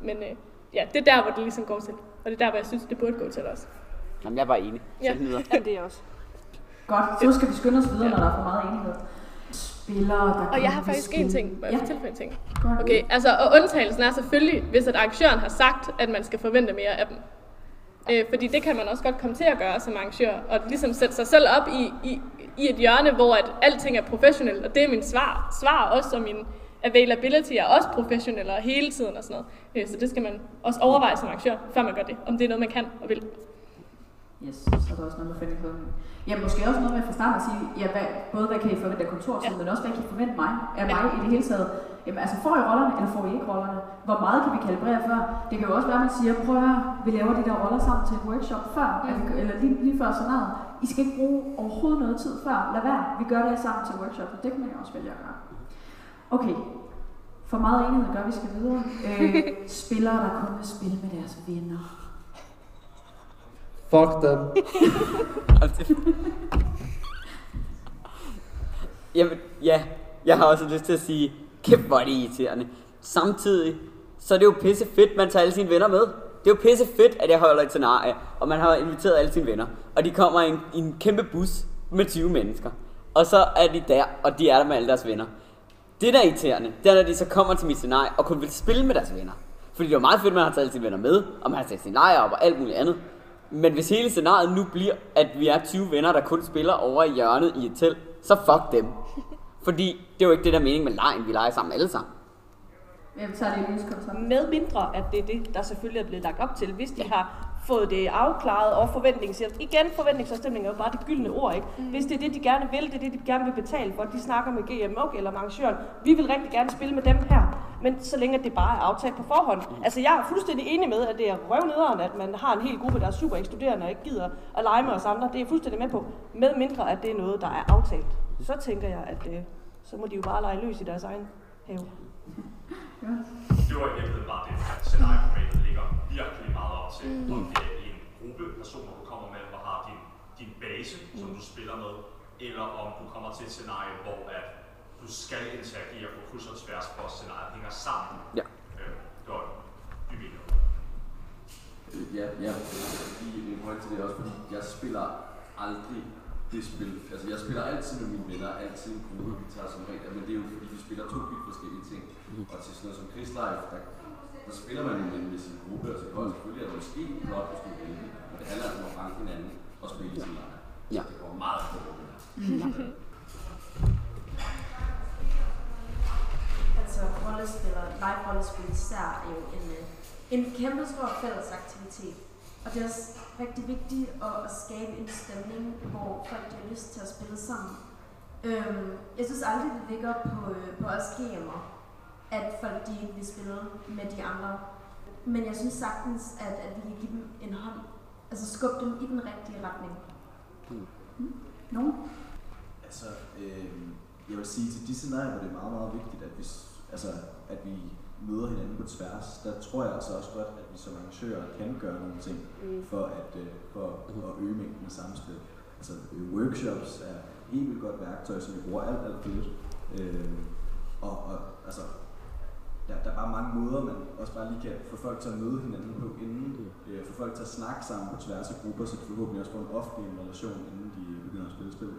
[SPEAKER 6] men øh, ja, det er der, hvor det ligesom går til. Og det er der, hvor jeg synes, det burde gå til også.
[SPEAKER 7] Jamen, jeg er bare enig.
[SPEAKER 6] Ja.
[SPEAKER 7] Så videre.
[SPEAKER 6] ja, det er også.
[SPEAKER 3] Godt, så skal vi skynde os videre, når der er for meget enighed. Spillere, der
[SPEAKER 6] Og jeg har faktisk
[SPEAKER 3] spille.
[SPEAKER 6] ting, må jeg
[SPEAKER 3] Ja,
[SPEAKER 6] for en ting? Okay, altså, og undtagelsen er selvfølgelig, hvis at arrangøren har sagt, at man skal forvente mere af dem. Øh, fordi det kan man også godt komme til at gøre som arrangør, og ligesom sætte sig selv op i, i, i et hjørne, hvor at alting er professionelt, og det er min svar, svar også, og min availability er også professionel og hele tiden og sådan noget. Øh, så det skal man også overveje som arrangør, før man gør det, om det er noget, man kan og vil.
[SPEAKER 3] Yes, så er der også noget med Fanny Kloden. Ja, måske også noget med fra starten at sige, ja, hvad, både hvad kan I forvente af kontortid, ja. men også hvad kan I forvente mig, af mig i det hele taget. Jamen altså, får I rollerne, eller får I ikke rollerne? Hvor meget kan vi kalibrere før? Det kan jo også være, at man siger, prøv at høre, vi laver de der roller sammen til et workshop før, mm. at vi, eller lige, lige før scenariet. I skal ikke bruge overhovedet noget tid før. Lad være, vi gør det sammen til workshop, og det kan man jo også vælge at gøre. Okay, for meget enighed gør, vi skal videre. Øh, spillere, der kun vil spille med deres venner.
[SPEAKER 5] Fuck dem.
[SPEAKER 7] Jamen, ja, jeg har også lyst til at sige, kæft hvor er det irriterende. Samtidig, så er det jo pisse fedt, man tager alle sine venner med. Det er jo pisse fedt, at jeg holder et scenarie, og man har inviteret alle sine venner. Og de kommer i en, i en kæmpe bus med 20 mennesker. Og så er de der, og de er der med alle deres venner. Det der er irriterende, det er, når de så kommer til mit scenarie, og kun vil spille med deres venner. Fordi det er jo meget fedt, at man har taget alle sine venner med, og man har sat sin lejr op og alt muligt andet. Men hvis hele scenariet nu bliver, at vi er 20 venner, der kun spiller over i hjørnet i et telt, så fuck dem. Fordi det er jo ikke det der mening med lejen, vi leger sammen alle sammen.
[SPEAKER 3] Jeg tager lige en kommentar.
[SPEAKER 4] Med mindre, at det er det, der selvfølgelig er blevet lagt op til. Hvis de har fået det afklaret og forventnings... Igen, forventningsafstemning er jo bare det gyldne ord, ikke? Mm. Hvis det er det, de gerne vil, det er det, de gerne vil betale for. De snakker med GM okay, eller med arrangøren. Vi vil rigtig gerne spille med dem her. Men så længe det bare er aftalt på forhånd. Mm. Altså, jeg er fuldstændig enig med, at det er røvnederen, at man har en hel gruppe, der er super ekstuderende og ikke gider at lege med os andre. Det er jeg fuldstændig med på. Med mindre, at det er noget, der er aftalt. Så tænker jeg, at øh, så må de jo bare lege løs i deres egen have.
[SPEAKER 9] Det var i virkeligheden bare det, at scenarieformatet ligger virkelig meget op til, mm. om det er en gruppe personer, du kommer med og har din, din base, mm. som du spiller med, eller om du kommer til et scenarie, hvor at du skal interagere på kryds og tværs, for at scenariet hænger sammen.
[SPEAKER 7] Ja.
[SPEAKER 9] Øh, det var i virkeligheden.
[SPEAKER 2] Øh, Ja, ja, lige en point til det også, fordi jeg spiller aldrig det spil. Altså, jeg spiller altid med mine venner, altid en gruppe, vi tager som regel, men det er jo fordi, vi spiller to vidt forskellige ting. Og til sådan noget som Chris Life, der, der spiller man jo med, med sin gruppe, og så kan man selvfølgelig er det måske blot, hvis du er heldig. Men det handler om at fange hinanden og spille i sin lejr.
[SPEAKER 7] Ja.
[SPEAKER 2] Det går meget på
[SPEAKER 10] Altså rollespil og live rollespil især er jo en, øh, en kæmpe stor fælles aktivitet. Og det er også rigtig vigtigt at, at skabe en stemning, hvor folk har lyst til at spille sammen. Øhm, jeg synes aldrig, det ligger på, øh, på os GM'er, at folk de ikke vil spille med de andre. Men jeg synes sagtens, at, at vi kan give dem en hånd. Altså skubbe dem i den rigtige retning.
[SPEAKER 3] Nogen?
[SPEAKER 12] Altså, øh, jeg vil sige, til de scenarier, hvor det er meget, meget vigtigt, at vi, altså, at vi møder hinanden på tværs, der tror jeg altså også godt, at vi som arrangører kan gøre nogle ting
[SPEAKER 4] Mm.
[SPEAKER 12] for at, øh, for at øge mængden af samspil. Altså, øh, workshops er et helt vildt godt værktøj, som vi bruger alt, alt for lidt. Øh, og, og altså, der, der er bare mange måder, man også bare lige kan få folk til at møde hinanden på inden, øh, få folk til at snakke sammen på tværs af grupper, så de forhåbentlig også får en offentlig relation, inden de begynder at spille spil.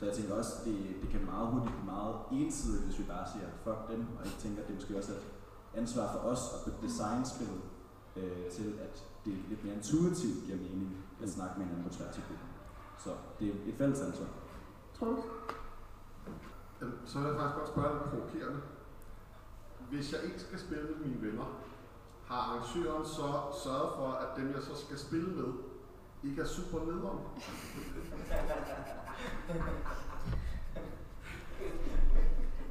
[SPEAKER 12] Så jeg tænker også, det, det kan meget hurtigt blive meget ensidigt, hvis vi bare siger, fuck dem, og jeg tænker, at det måske også er et ansvar for os at designe spillet øh, til, at det lidt mere intuitivt giver mening at snakke med hinanden på tværs af gruppen. Så det er et fælles ansvar.
[SPEAKER 3] Troels?
[SPEAKER 8] Øhm, Så vil jeg faktisk godt spørge lidt provokerende. Hvis jeg ikke skal spille med mine venner, har arrangøren så sørget for, at dem jeg så skal spille med, ikke er super nederen.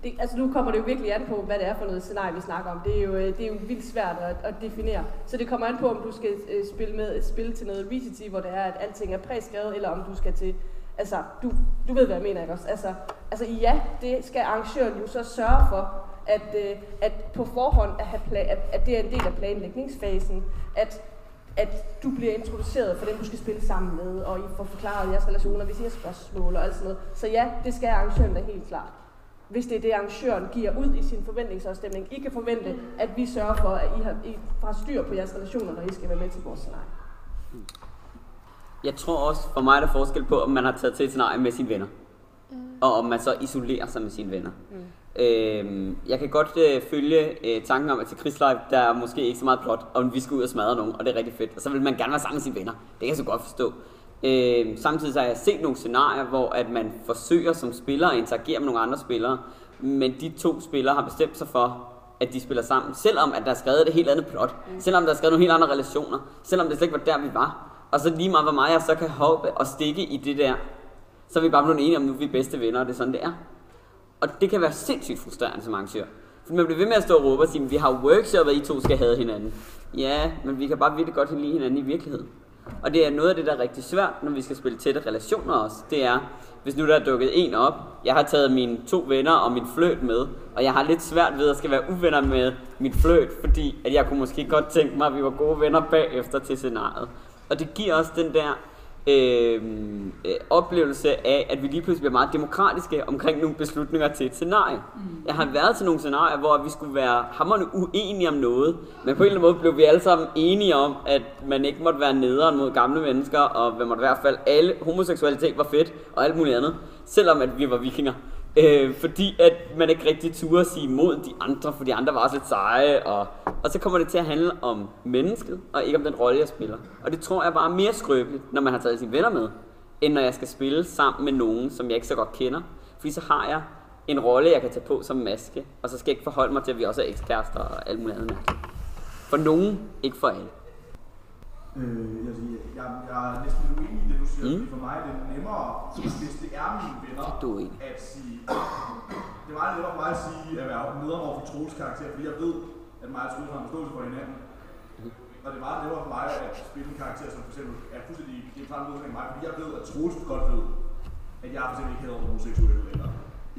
[SPEAKER 4] Det, altså nu kommer det jo virkelig an på, hvad det er for noget scenarie, vi snakker om. Det er jo, øh, det er jo vildt svært at, at definere. Så det kommer an på, om du skal øh, spille med et spil til noget Recity, hvor det er, at alting er præskrevet, eller om du skal til... Altså, du, du ved, hvad jeg mener, ikke også? Altså, altså ja, det skal arrangøren jo så sørge for, at, øh, at på forhånd at, have pla- at, at det er en del af planlægningsfasen, at at du bliver introduceret for dem, du skal spille sammen med, og I får forklaret jeres relationer, hvis I har spørgsmål og alt sådan noget. Så ja, det skal arrangøren da helt klart hvis det er det, arrangøren giver ud i sin forventningsafstemning. I kan forvente, at vi sørger for, at I har, I har styr på jeres relationer, når I skal være med til vores scenarie.
[SPEAKER 7] Jeg tror også, for mig er der forskel på, om man har taget til et scenarie med sine venner. Mm. Og om man så isolerer sig med sine venner. Mm. Øhm, jeg kan godt øh, følge øh, tanken om, at til Krigslive, der er måske ikke så meget plot, og vi skal ud og smadre nogen, og det er rigtig fedt. Og så vil man gerne være sammen med sine venner. Det kan jeg så godt forstå. Øh, samtidig så har jeg set nogle scenarier, hvor at man forsøger som spiller at interagere med nogle andre spillere, men de to spillere har bestemt sig for, at de spiller sammen, selvom at der er skrevet et helt andet plot, mm. selvom der er skrevet nogle helt andre relationer, selvom det slet ikke var der, vi var. Og så lige meget, hvor meget jeg så kan hoppe og stikke i det der, så er vi bare blevet enige om, nu er vi bedste venner, og det er sådan, det er. Og det kan være sindssygt frustrerende som arrangør. For man bliver ved med at stå og råbe og sige, vi har workshoppet, I to skal have hinanden. Ja, men vi kan bare virkelig godt lide hinanden i virkeligheden. Og det er noget af det, der er rigtig svært, når vi skal spille tætte relationer også. Det er, hvis nu der er dukket en op, jeg har taget mine to venner og min fløt med, og jeg har lidt svært ved at skal være uvenner med min fløt, fordi at jeg kunne måske godt tænke mig, at vi var gode venner bagefter til scenariet. Og det giver også den der øh, øh, oplevelse af, at vi lige pludselig bliver meget demokratiske omkring nogle beslutninger til et scenarie. Mm. Jeg har været til nogle scenarier, hvor vi skulle være hammerende uenige om noget, men på en eller anden måde blev vi alle sammen enige om, at man ikke måtte være nederen mod gamle mennesker, og man måtte i hvert fald alle homoseksualitet var fedt, og alt muligt andet, selvom at vi var vikinger. Øh, fordi at man ikke rigtig turde sige imod de andre, for de andre var også lidt seje. Og, og så kommer det til at handle om mennesket, og ikke om den rolle, jeg spiller. Og det tror jeg bare er mere skrøbeligt, når man har taget sine venner med, end når jeg skal spille sammen med nogen, som jeg ikke så godt kender. Fordi så har jeg en rolle, jeg kan tage på som maske, og så skal jeg ikke forholde mig til, at vi også er ekskærester og alt muligt andet mærkeligt. For nogen, ikke for alle.
[SPEAKER 13] Øh, jeg, siger, jeg, jeg er næsten lidt uenig i det, du siger, mm. for mig er det nemmere, hvis det er mine venner,
[SPEAKER 7] du er
[SPEAKER 13] at sige, det er meget nemmere for mig at sige, at være nederen over for Troels karakter, fordi jeg ved, mig og Troels har en forståelse for hinanden. Mm. Og det er meget nemmere for mig at spille en karakter, som for eksempel er fuldstændig samme modsætning mig, fordi jeg ved, at Troels godt ved, at jeg for eksempel ikke hedder homoseksuel, eller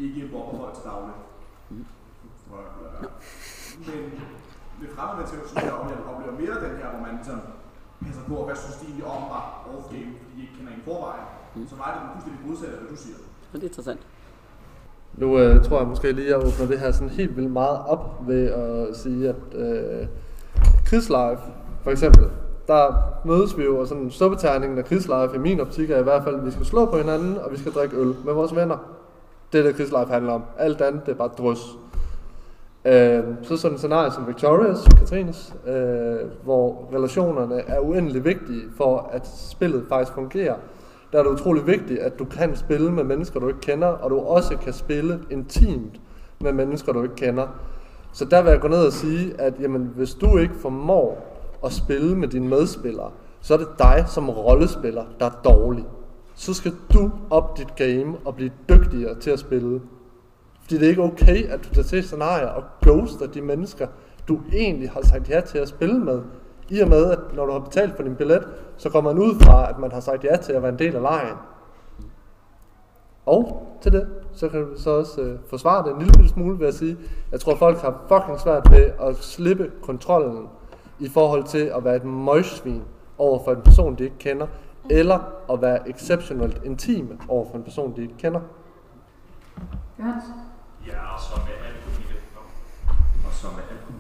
[SPEAKER 13] ikke bobber folk til daglig. Mm. Men med fremmede mennesker, synes jeg, at jeg oplever mere den her, hvor man ligesom passer på, hvad synes de egentlig om mig off-game, fordi de ikke kender en forvejen. Mm. Så meget er det fuldstændig modsatte af, hvad du siger.
[SPEAKER 7] Det er interessant.
[SPEAKER 5] Nu øh, tror jeg måske lige, at jeg åbner det her sådan helt vildt meget op ved at sige, at øh, Krigslife, for eksempel, der mødes vi jo, og sådan stoppeterningen af Krigslife i min optik er i hvert fald, at vi skal slå på hinanden, og vi skal drikke øl med vores venner. Det er det, Krigslife handler om. Alt andet, det er bare drøs. Øh, så sådan et scenarie som Victorious, Katrines, øh, hvor relationerne er uendelig vigtige for, at spillet faktisk fungerer. Der er det utrolig vigtigt, at du kan spille med mennesker, du ikke kender, og du også kan spille intimt med mennesker, du ikke kender. Så der vil jeg gå ned og sige, at jamen, hvis du ikke formår at spille med dine medspillere, så er det dig som rollespiller, der er dårlig. Så skal du op dit game og blive dygtigere til at spille. Fordi det er ikke okay, at du tager til scenarier og ghoster de mennesker, du egentlig har sagt ja til at spille med. I og med, at når du har betalt for din billet, så kommer man ud fra, at man har sagt ja til at være en del af lejen. Og til det, så kan du så også øh, forsvare det en lille smule ved at sige, jeg tror folk har fucking svært ved at slippe kontrollen i forhold til at være et møgsvin over for en person, de ikke kender, eller at være exceptionelt intime over for en person, de ikke kender.
[SPEAKER 3] Johannes?
[SPEAKER 9] Ja, og så med al kommunikation, og så med al kommunikation,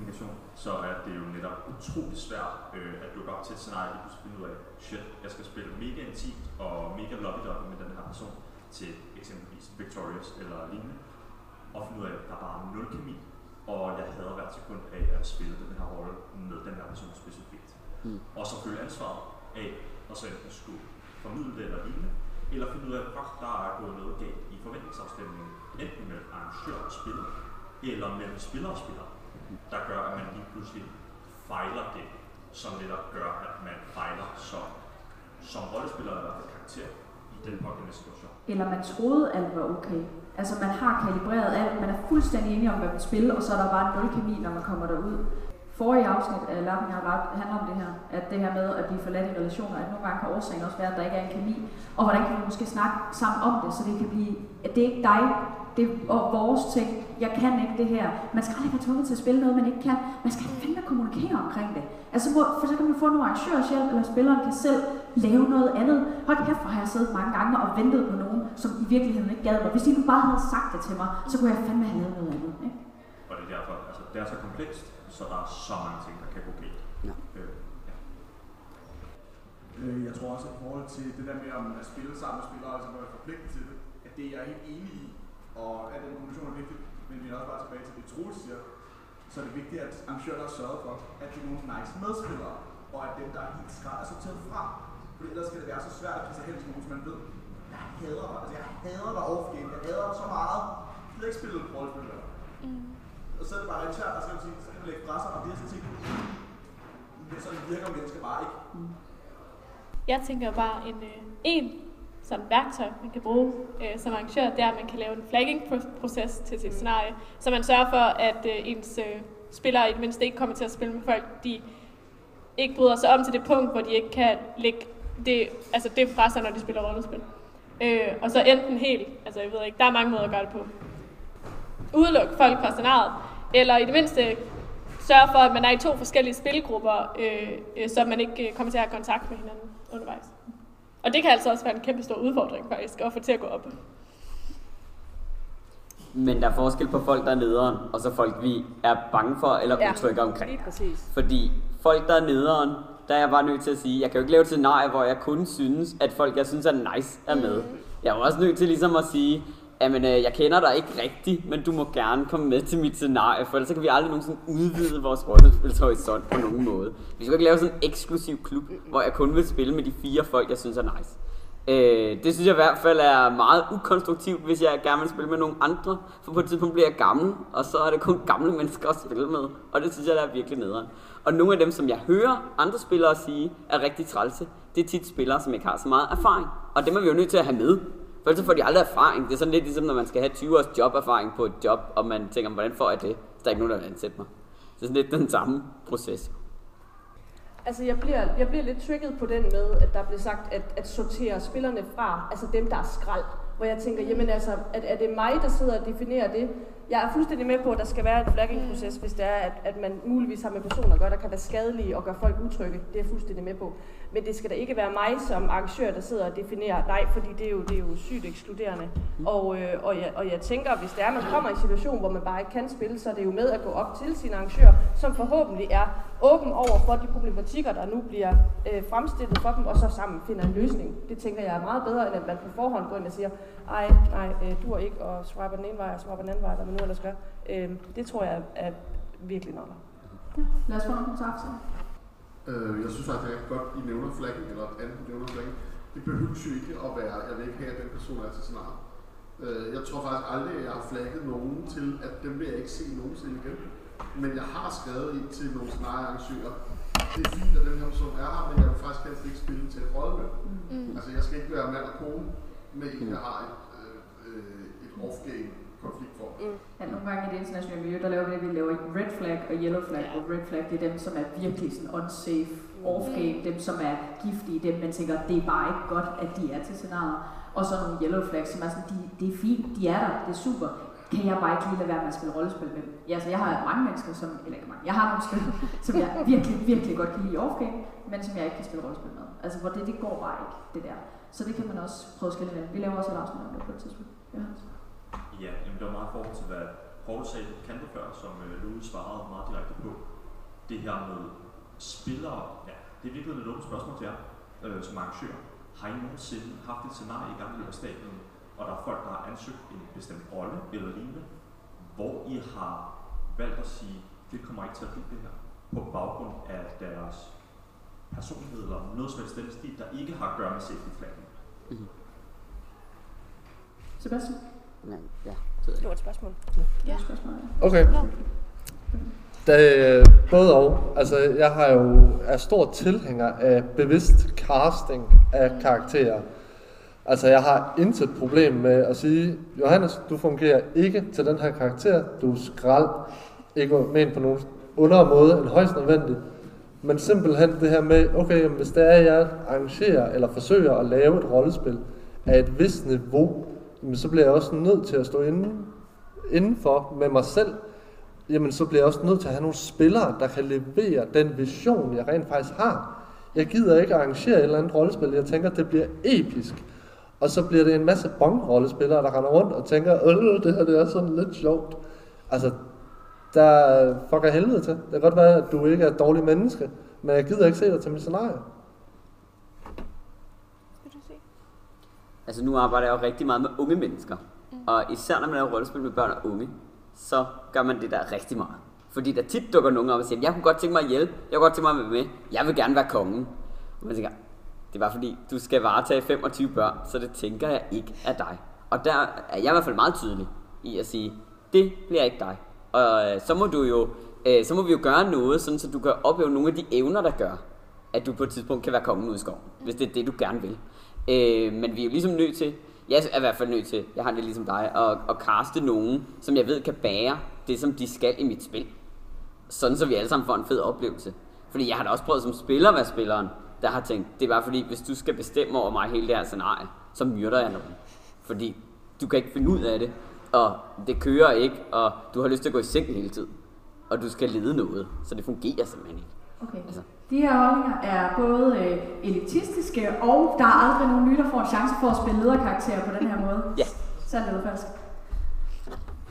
[SPEAKER 9] så er det jo netop utrolig svært øh, at dukke op til et scenarie, hvor du skal finde ud af, shit, jeg skal spille mega intimt og mega lobby med den her person til eksempelvis Victorious eller lignende, og finde ud af, at der er bare nul kemi, og jeg hader hvert sekund af at spille den her rolle med den her person specifikt. Mm. Og så føle ansvaret af, og så enten skulle formidle det eller lignende, eller finde ud af, at der er gået noget galt i forventningsafstemningen, enten mellem arrangør og spiller, eller mellem spiller og spiller, der gør, at man lige pludselig fejler det, som netop gør, at man fejler som som rollespiller eller karakter i den pågældende situation.
[SPEAKER 3] Eller man troede, alt var okay. Altså man har kalibreret alt, man er fuldstændig enig om, hvad man spiller, og så er der bare nul kemi, når man kommer derud. Forrige afsnit af Lappen har ret handler om det her, at det her med at blive forladt i relationer, at nogle gange kan årsagen også være, at der ikke er en kemi, og hvordan kan vi måske snakke sammen om det, så det kan blive, at det er ikke dig, det er vores ting, jeg kan ikke det her. Man skal aldrig være tvunget til at spille noget, man ikke kan. Man skal fandme kommunikere omkring det. Altså, hvor, for så kan man få nogle arrangørers hjælp, eller spilleren kan selv lave noget andet. Hold kæft, hvor har jeg siddet mange gange og ventet på nogen, som i virkeligheden ikke gad mig. Hvis de nu bare havde sagt det til mig, så kunne jeg fandme have lavet noget andet. Ikke?
[SPEAKER 9] Og det er derfor, altså det er så komplekst, så der er så mange ting, der kan gå galt.
[SPEAKER 7] Ja.
[SPEAKER 9] Øh,
[SPEAKER 13] Øh, Jeg tror også, at i forhold til det der med om at spille sammen med spillere, altså være forpligtet til det, at det er jeg helt enig i, og at den kommunikation er vigtig, men vi er også bare tilbage til det, Troels siger, så er det vigtigt, at arrangøren har sørget for, at det er nogle nice medspillere, og at dem, der er helt skræt, er sorteret fra. For ellers skal det være så svært at blive så helst nogen, som man ved. Jeg hader dig, altså jeg hader dig off-game, jeg hader dig så meget. Jeg gider ikke spille et rollespil der.
[SPEAKER 6] Mm.
[SPEAKER 13] Og så er det bare internt, og så kan man sige, så kan man lægge fra sig, og det er sådan ting. Men sådan virker mennesker bare ikke.
[SPEAKER 6] Jeg tænker bare, en, øh, en sådan værktøj, man kan bruge øh, som arrangør, det er, at man kan lave en flagging-proces til sit scenarie, så man sørger for, at øh, ens øh, spillere i det mindste ikke kommer til at spille med folk, de ikke bryder sig om til det punkt, hvor de ikke kan lægge det, altså det fra sig, når de spiller rollespil. Øh, og så enten helt, altså jeg ved ikke, der er mange måder at gøre det på. Udelukke folk fra scenariet, eller i det mindste sørge for, at man er i to forskellige spilgrupper, øh, øh, så man ikke øh, kommer til at have kontakt med hinanden undervejs. Og det kan altså også være en kæmpe stor udfordring faktisk, at få til at gå op.
[SPEAKER 7] Men der er forskel på folk, der er nederen, og så folk, vi er bange for eller
[SPEAKER 4] Ja,
[SPEAKER 7] utrygge omkring.
[SPEAKER 4] Lige præcis.
[SPEAKER 7] Fordi folk, der er nederen, der er jeg bare nødt til at sige, jeg kan jo ikke lave et scenarie, hvor jeg kun synes, at folk, jeg synes er nice, er med. Jeg er jo også nødt til ligesom at sige, Jamen, øh, jeg kender dig ikke rigtigt, men du må gerne komme med til mit scenarie, for ellers så kan vi aldrig nogensinde udvide vores rollespilshorisont på nogen måde. Vi skal ikke lave sådan en eksklusiv klub, hvor jeg kun vil spille med de fire folk, jeg synes er nice. Øh, det synes jeg i hvert fald er meget ukonstruktivt, hvis jeg gerne vil spille med nogle andre, for på et tidspunkt bliver jeg gammel, og så er det kun gamle mennesker at spille med, og det synes jeg der er virkelig nederen. Og nogle af dem, som jeg hører andre spillere sige, er rigtig trælse, det er tit spillere, som ikke har så meget erfaring, og dem er vi jo nødt til at have med. For så får de aldrig erfaring. Det er sådan lidt ligesom, når man skal have 20 års joberfaring på et job, og man tænker, hvordan får jeg det? Så der er ikke nogen, der vil ansætte mig. Det er sådan lidt den samme proces.
[SPEAKER 4] Altså, jeg bliver, jeg bliver lidt trigget på den med, at der bliver sagt, at, at sortere spillerne fra, altså dem, der er skrald. Hvor jeg tænker, jamen altså, at, er det mig, der sidder og definerer det? Jeg er fuldstændig med på, at der skal være en flagging-proces, hvis det er, at, at man muligvis har med personer at gøre, der kan være skadelige og gøre folk utrygge. Det er jeg fuldstændig med på. Men det skal da ikke være mig som arrangør, der sidder og definerer, nej, fordi det er jo, det er jo sygt ekskluderende. Og, øh, og, jeg, og jeg tænker, hvis det er, at man kommer i en situation, hvor man bare ikke kan spille, så er det jo med at gå op til sin arrangør, som forhåbentlig er åben over for de problematikker, der nu bliver øh, fremstillet for dem, og så sammen finder en løsning. Det tænker jeg er meget bedre, end at man på forhånd går ind og siger, ej, nej, øh, du er ikke, og swiper den ene vej, og swiper den anden vej, hvad man nu ellers gør. Øh, det tror jeg er virkelig nok.
[SPEAKER 3] Lad os få nogle kommentarer.
[SPEAKER 8] Øh, jeg synes faktisk, at godt, I nævner flaggen, eller at anden nævner flaggen. Det behøver jo ikke at være, jeg vil ikke have, at den person er til scenarie. Øh, jeg tror faktisk aldrig, at jeg har flagget nogen til, at dem vil jeg ikke se nogensinde igen. Men jeg har skrevet ind til nogle scenariearrangører. Det er fint, at den her person er her, men jeg vil faktisk helst ikke spille til et rolle med.
[SPEAKER 6] Mm.
[SPEAKER 8] Altså, jeg skal ikke være mand og kone med en, jeg har et, øh, øh, et off-game konfliktform.
[SPEAKER 4] Mm.
[SPEAKER 3] Ja, nogle gange i det internationale miljø, der laver vi det, vi laver red flag og yellow flag,
[SPEAKER 6] Ja.
[SPEAKER 3] og red flag, det er dem, som er virkelig sådan unsafe, off-game, dem, som er giftige, dem, man tænker, det er bare ikke godt, at de er til scenariet. Og så nogle yellow flags, som er sådan, de, det er fint, de er der, det er super. Kan jeg bare ikke lige lade være med at spille rollespil med dem? Ja, så jeg har mange mennesker, som, eller ikke mange, jeg har nogle spil, som jeg virkelig, virkelig godt kan lide i off-game, men som jeg ikke kan spille rollespil med. Altså, hvor det, det går bare ikke, det der. Så det kan man også prøve at skille med. Vi laver også et afsnit om det på et tidspunkt. Ja.
[SPEAKER 9] Ja, jamen det var meget i forhold til, hvad Paul sagde på kanten før, som øh, Louis svarede meget direkte på. Det her med spillere, ja, det er virkelig et åbent spørgsmål til jer, øh, som arrangør. Har I nogensinde haft et scenarie i gang i stadion, og der er folk, der har ansøgt en bestemt rolle eller lignende, hvor I har valgt at sige, det kommer ikke til at blive det her, på baggrund af deres personlighed eller noget som helst den stil, der ikke har at gøre med safety flaggen. Mm-hmm.
[SPEAKER 3] Sebastian?
[SPEAKER 7] Nej, ja.
[SPEAKER 4] Det var et spørgsmål.
[SPEAKER 6] Ja.
[SPEAKER 3] Spørgsmål,
[SPEAKER 5] Okay. Det, både og. Altså, jeg har jo er stor tilhænger af bevidst casting af karakterer. Altså, jeg har intet problem med at sige, Johannes, du fungerer ikke til den her karakter. Du er skrald. Ikke men på nogen under måde end højst nødvendigt. Men simpelthen det her med, okay, jamen, hvis det er, at jeg arrangerer eller forsøger at lave et rollespil af et vist niveau, jamen, så bliver jeg også nødt til at stå inden, indenfor med mig selv. Jamen, så bliver jeg også nødt til at have nogle spillere, der kan levere den vision, jeg rent faktisk har. Jeg gider ikke arrangere et eller andet rollespil. Jeg tænker, det bliver episk. Og så bliver det en masse bongrollespillere, der render rundt og tænker, øh, det her det er sådan lidt sjovt. Altså, der fucker helvede til. Det kan godt være, at du ikke er et dårligt menneske, men jeg gider ikke se dig til mit scenarie.
[SPEAKER 7] Altså nu arbejder jeg jo rigtig meget med unge mennesker. Mm. Og især når man laver rollespil med børn og unge, så gør man det der rigtig meget. Fordi der tit dukker nogen op og siger, jeg kunne godt tænke mig at hjælpe, jeg kunne godt tænke mig at være med, jeg vil gerne være kongen. Og man tænker, det er bare fordi, du skal varetage 25 børn, så det tænker jeg ikke er dig. Og der er jeg i hvert fald meget tydelig i at sige, det bliver ikke dig. Og øh, så må du jo, øh, så må vi jo gøre noget, sådan så du kan opleve nogle af de evner, der gør, at du på et tidspunkt kan være kongen ud i skoven, hvis det er det, du gerne vil. Øh, men vi er jo ligesom nødt til, jeg er i hvert fald nødt til, jeg har det ligesom dig, at, at kaste nogen, som jeg ved kan bære det, som de skal i mit spil. Sådan så vi alle sammen får en fed oplevelse. Fordi jeg har da også prøvet som spiller at være spilleren, der har tænkt, det er bare fordi, hvis du skal bestemme over mig hele det her scenarie, så myrder jeg nogen. Fordi du kan ikke finde ud af det, og det kører ikke, og du har lyst til at gå i seng hele tiden. Og du skal lede noget, så det fungerer simpelthen ikke.
[SPEAKER 3] Okay. Altså. De her holdninger er både øh, elitistiske, og der er aldrig nogen nye, der får en chance for at spille lederkarakterer på den her måde.
[SPEAKER 7] Ja.
[SPEAKER 3] Sandt eller falsk?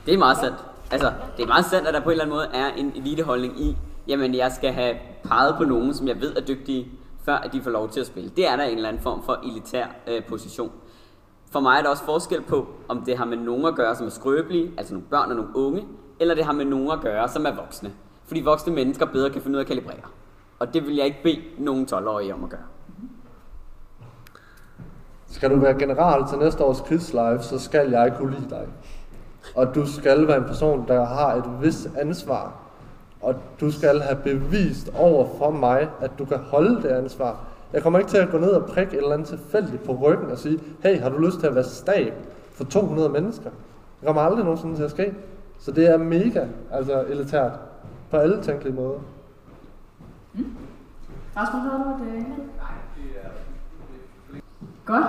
[SPEAKER 7] Det er meget sandt. Altså, det er meget sandt, at der på en eller anden måde er en eliteholdning i, jamen jeg skal have peget på nogen, som jeg ved er dygtige, før at de får lov til at spille. Det er der en eller anden form for elitær øh, position. For mig er der også forskel på, om det har med nogen at gøre, som er skrøbelige, altså nogle børn og nogle unge, eller det har med nogen at gøre, som er voksne. Fordi voksne mennesker bedre kan finde ud af at kalibrere. Og det vil jeg ikke bede nogen 12-årige om at gøre.
[SPEAKER 5] Skal du være general til næste års krigslife, så skal jeg kunne lide dig. Og du skal være en person, der har et vis ansvar. Og du skal have bevist over for mig, at du kan holde det ansvar. Jeg kommer ikke til at gå ned og prikke et eller andet tilfældigt på ryggen og sige, hey, har du lyst til at være stab for 200 mennesker? Det kommer aldrig nogensinde til at ske. Så det er mega altså elitært på alle tænkelige måder.
[SPEAKER 3] Mm. Rasmus, havde du et øh, Godt.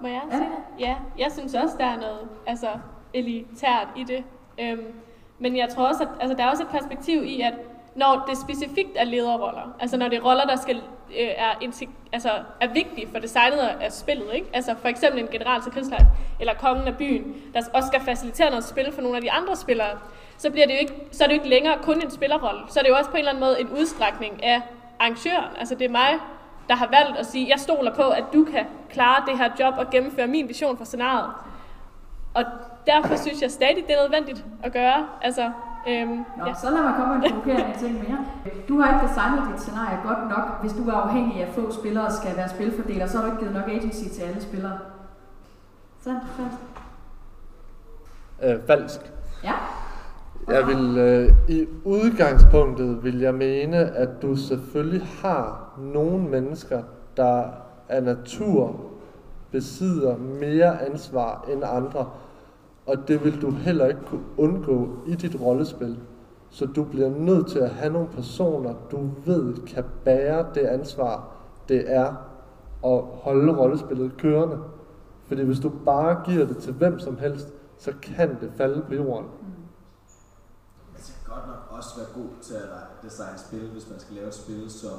[SPEAKER 6] Må jeg sige det? Ja, jeg synes også, der er noget altså, elitært i det. Øhm, men jeg tror også, at altså, der er også et perspektiv i, at når det specifikt er lederroller, altså når det er roller, der skal, øh, er, altså, er vigtige for designet af spillet, ikke? altså for eksempel en general til krigslejr, eller kongen af byen, der også skal facilitere noget spil for nogle af de andre spillere, så, bliver det jo ikke, så er det jo ikke længere kun en spillerrolle, så er det jo også på en eller anden måde en udstrækning af arrangøren. Altså det er mig, der har valgt at sige, jeg stoler på, at du kan klare det her job og gennemføre min vision for scenariet. Og derfor synes jeg stadig, det er nødvendigt at gøre. Altså, øhm,
[SPEAKER 3] Nå, ja. så lad mig komme med en provokerende ting mere. Du har ikke designet dit scenarie godt nok. Hvis du er afhængig af få spillere skal være spilfordeler, så har du ikke givet nok agency til alle spillere. Sandt, falsk?
[SPEAKER 5] Øh, falsk.
[SPEAKER 3] Ja.
[SPEAKER 5] Jeg vil, øh, I udgangspunktet vil jeg mene, at du selvfølgelig har nogle mennesker, der af natur besidder mere ansvar end andre. Og det vil du heller ikke kunne undgå i dit rollespil. Så du bliver nødt til at have nogle personer, du ved kan bære det ansvar, det er at holde rollespillet kørende. Fordi hvis du bare giver det til hvem som helst, så kan det falde på jorden
[SPEAKER 12] godt nok også være god til at designe spil, hvis man skal lave et spil, som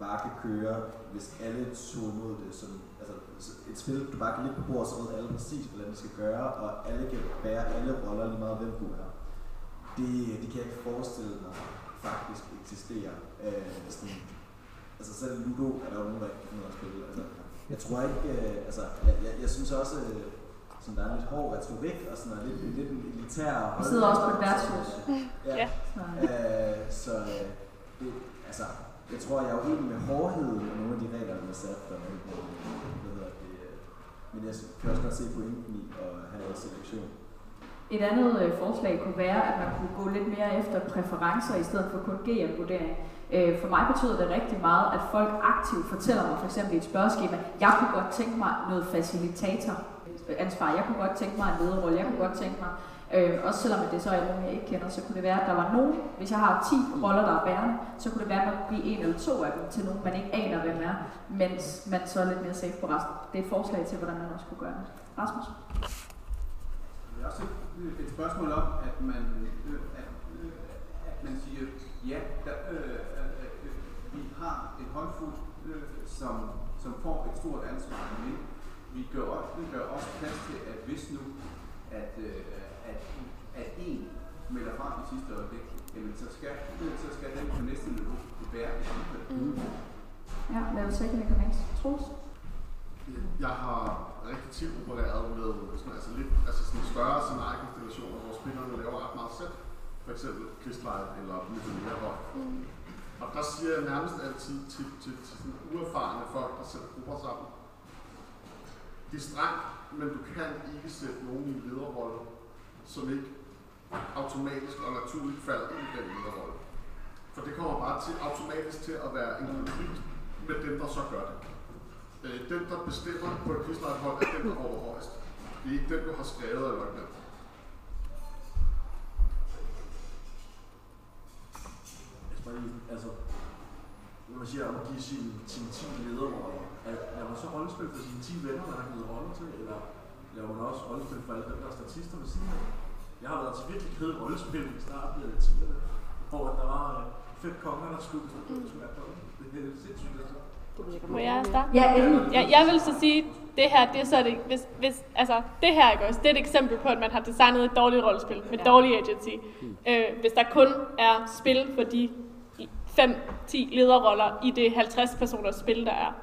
[SPEAKER 12] bare kan køre, hvis alle tog imod det. Som, altså et spil, du bare kan ligge på bordet, så ved alle præcis, hvordan det skal gøre, og alle kan bære alle roller lige meget, hvem du er. Det, det kan jeg ikke forestille mig faktisk eksisterer. Øh, sådan, altså selv Ludo er der jo nogen, der ikke kan finde at spille. Altså, jeg tror ikke, øh, altså, jeg, jeg, jeg synes også, øh, sådan, der er lidt hård retorik og sådan noget, lidt, lidt en elitær
[SPEAKER 3] Vi sidder også på et værtshus.
[SPEAKER 12] Ja. ja. Øh, så øh, det, altså, jeg tror, jeg er uenig med hårdheden og nogle af de regler, der er sat for mig. Øh, øh, men jeg kan også godt se pointen i at have en selektion.
[SPEAKER 3] Et andet øh, forslag kunne være, at man kunne gå lidt mere efter præferencer i stedet for kun GM-vurdering. Øh, for mig betyder det rigtig meget, at folk aktivt fortæller mig, for eksempel i et spørgeskema, jeg kunne godt tænke mig noget facilitator ansvar, jeg kunne godt tænke mig en lederrolle, jeg kunne godt tænke mig, øh, også selvom det så er nogen, jeg ikke kender, så kunne det være, at der var nogen, hvis jeg har 10 roller, der er bærende, så kunne det være, at man kunne give en eller to af dem til nogen, man ikke aner, hvem er, mens man så er lidt mere safe på resten. Det er et forslag til, hvordan man også kunne gøre det. Rasmus?
[SPEAKER 13] Jeg har også et, et spørgsmål om, at man, øh, at, øh, at man siger, ja, der, øh, øh, øh, vi har en håndfuld, øh, som, som får et stort ansvar, men vi gør, vi gør også plads til, at hvis nu, at, øh, at, en melder frem i sidste øjeblik, jamen så skal, så skal den på næste niveau bære det
[SPEAKER 3] mm. Ja, os ikke lægge Troels?
[SPEAKER 8] Jeg har rigtig tit opereret med sådan, altså lidt, altså sådan større scenariekonstellationer, hvor spillerne laver ret meget selv. For eksempel Quizlight eller Mytholera mm. Og der siger jeg nærmest altid til, til, til sådan uerfarne folk, der sætter grupper sammen, det er strengt, men du kan ikke sætte nogen i en lederrolle, som ikke automatisk og naturligt falder ind i den lederrolle. For det kommer bare til, automatisk til at være en konflikt med dem, der så gør det. Øh, den, der bestemmer på et quizlejthold, er den, der råber højst. Det er ikke den, du har skrevet eller noget.
[SPEAKER 11] altså, når man siger at man giver sine sin 10 lederroller, at laver man så rollespil for sine 10 venner, man har givet roller til, eller laver man også rollespil for alle dem, der er statister ved siden af? Jeg har været til virkelig kedeligt rollespil i starten af 10'erne, hvor der var øh, fem konger, der skulle på som er. Det er sindssygt, altså.
[SPEAKER 6] Må jeg starte?
[SPEAKER 3] Ja,
[SPEAKER 6] ja, jeg vil så sige, det her, det er så det, hvis, hvis, altså, det her ikke også, det er et eksempel på, at man har designet et dårligt rollespil med ja. dårlig agency. Mm. Øh, hvis der kun er spil for de 5-10 lederroller i det 50 personers spil, der er.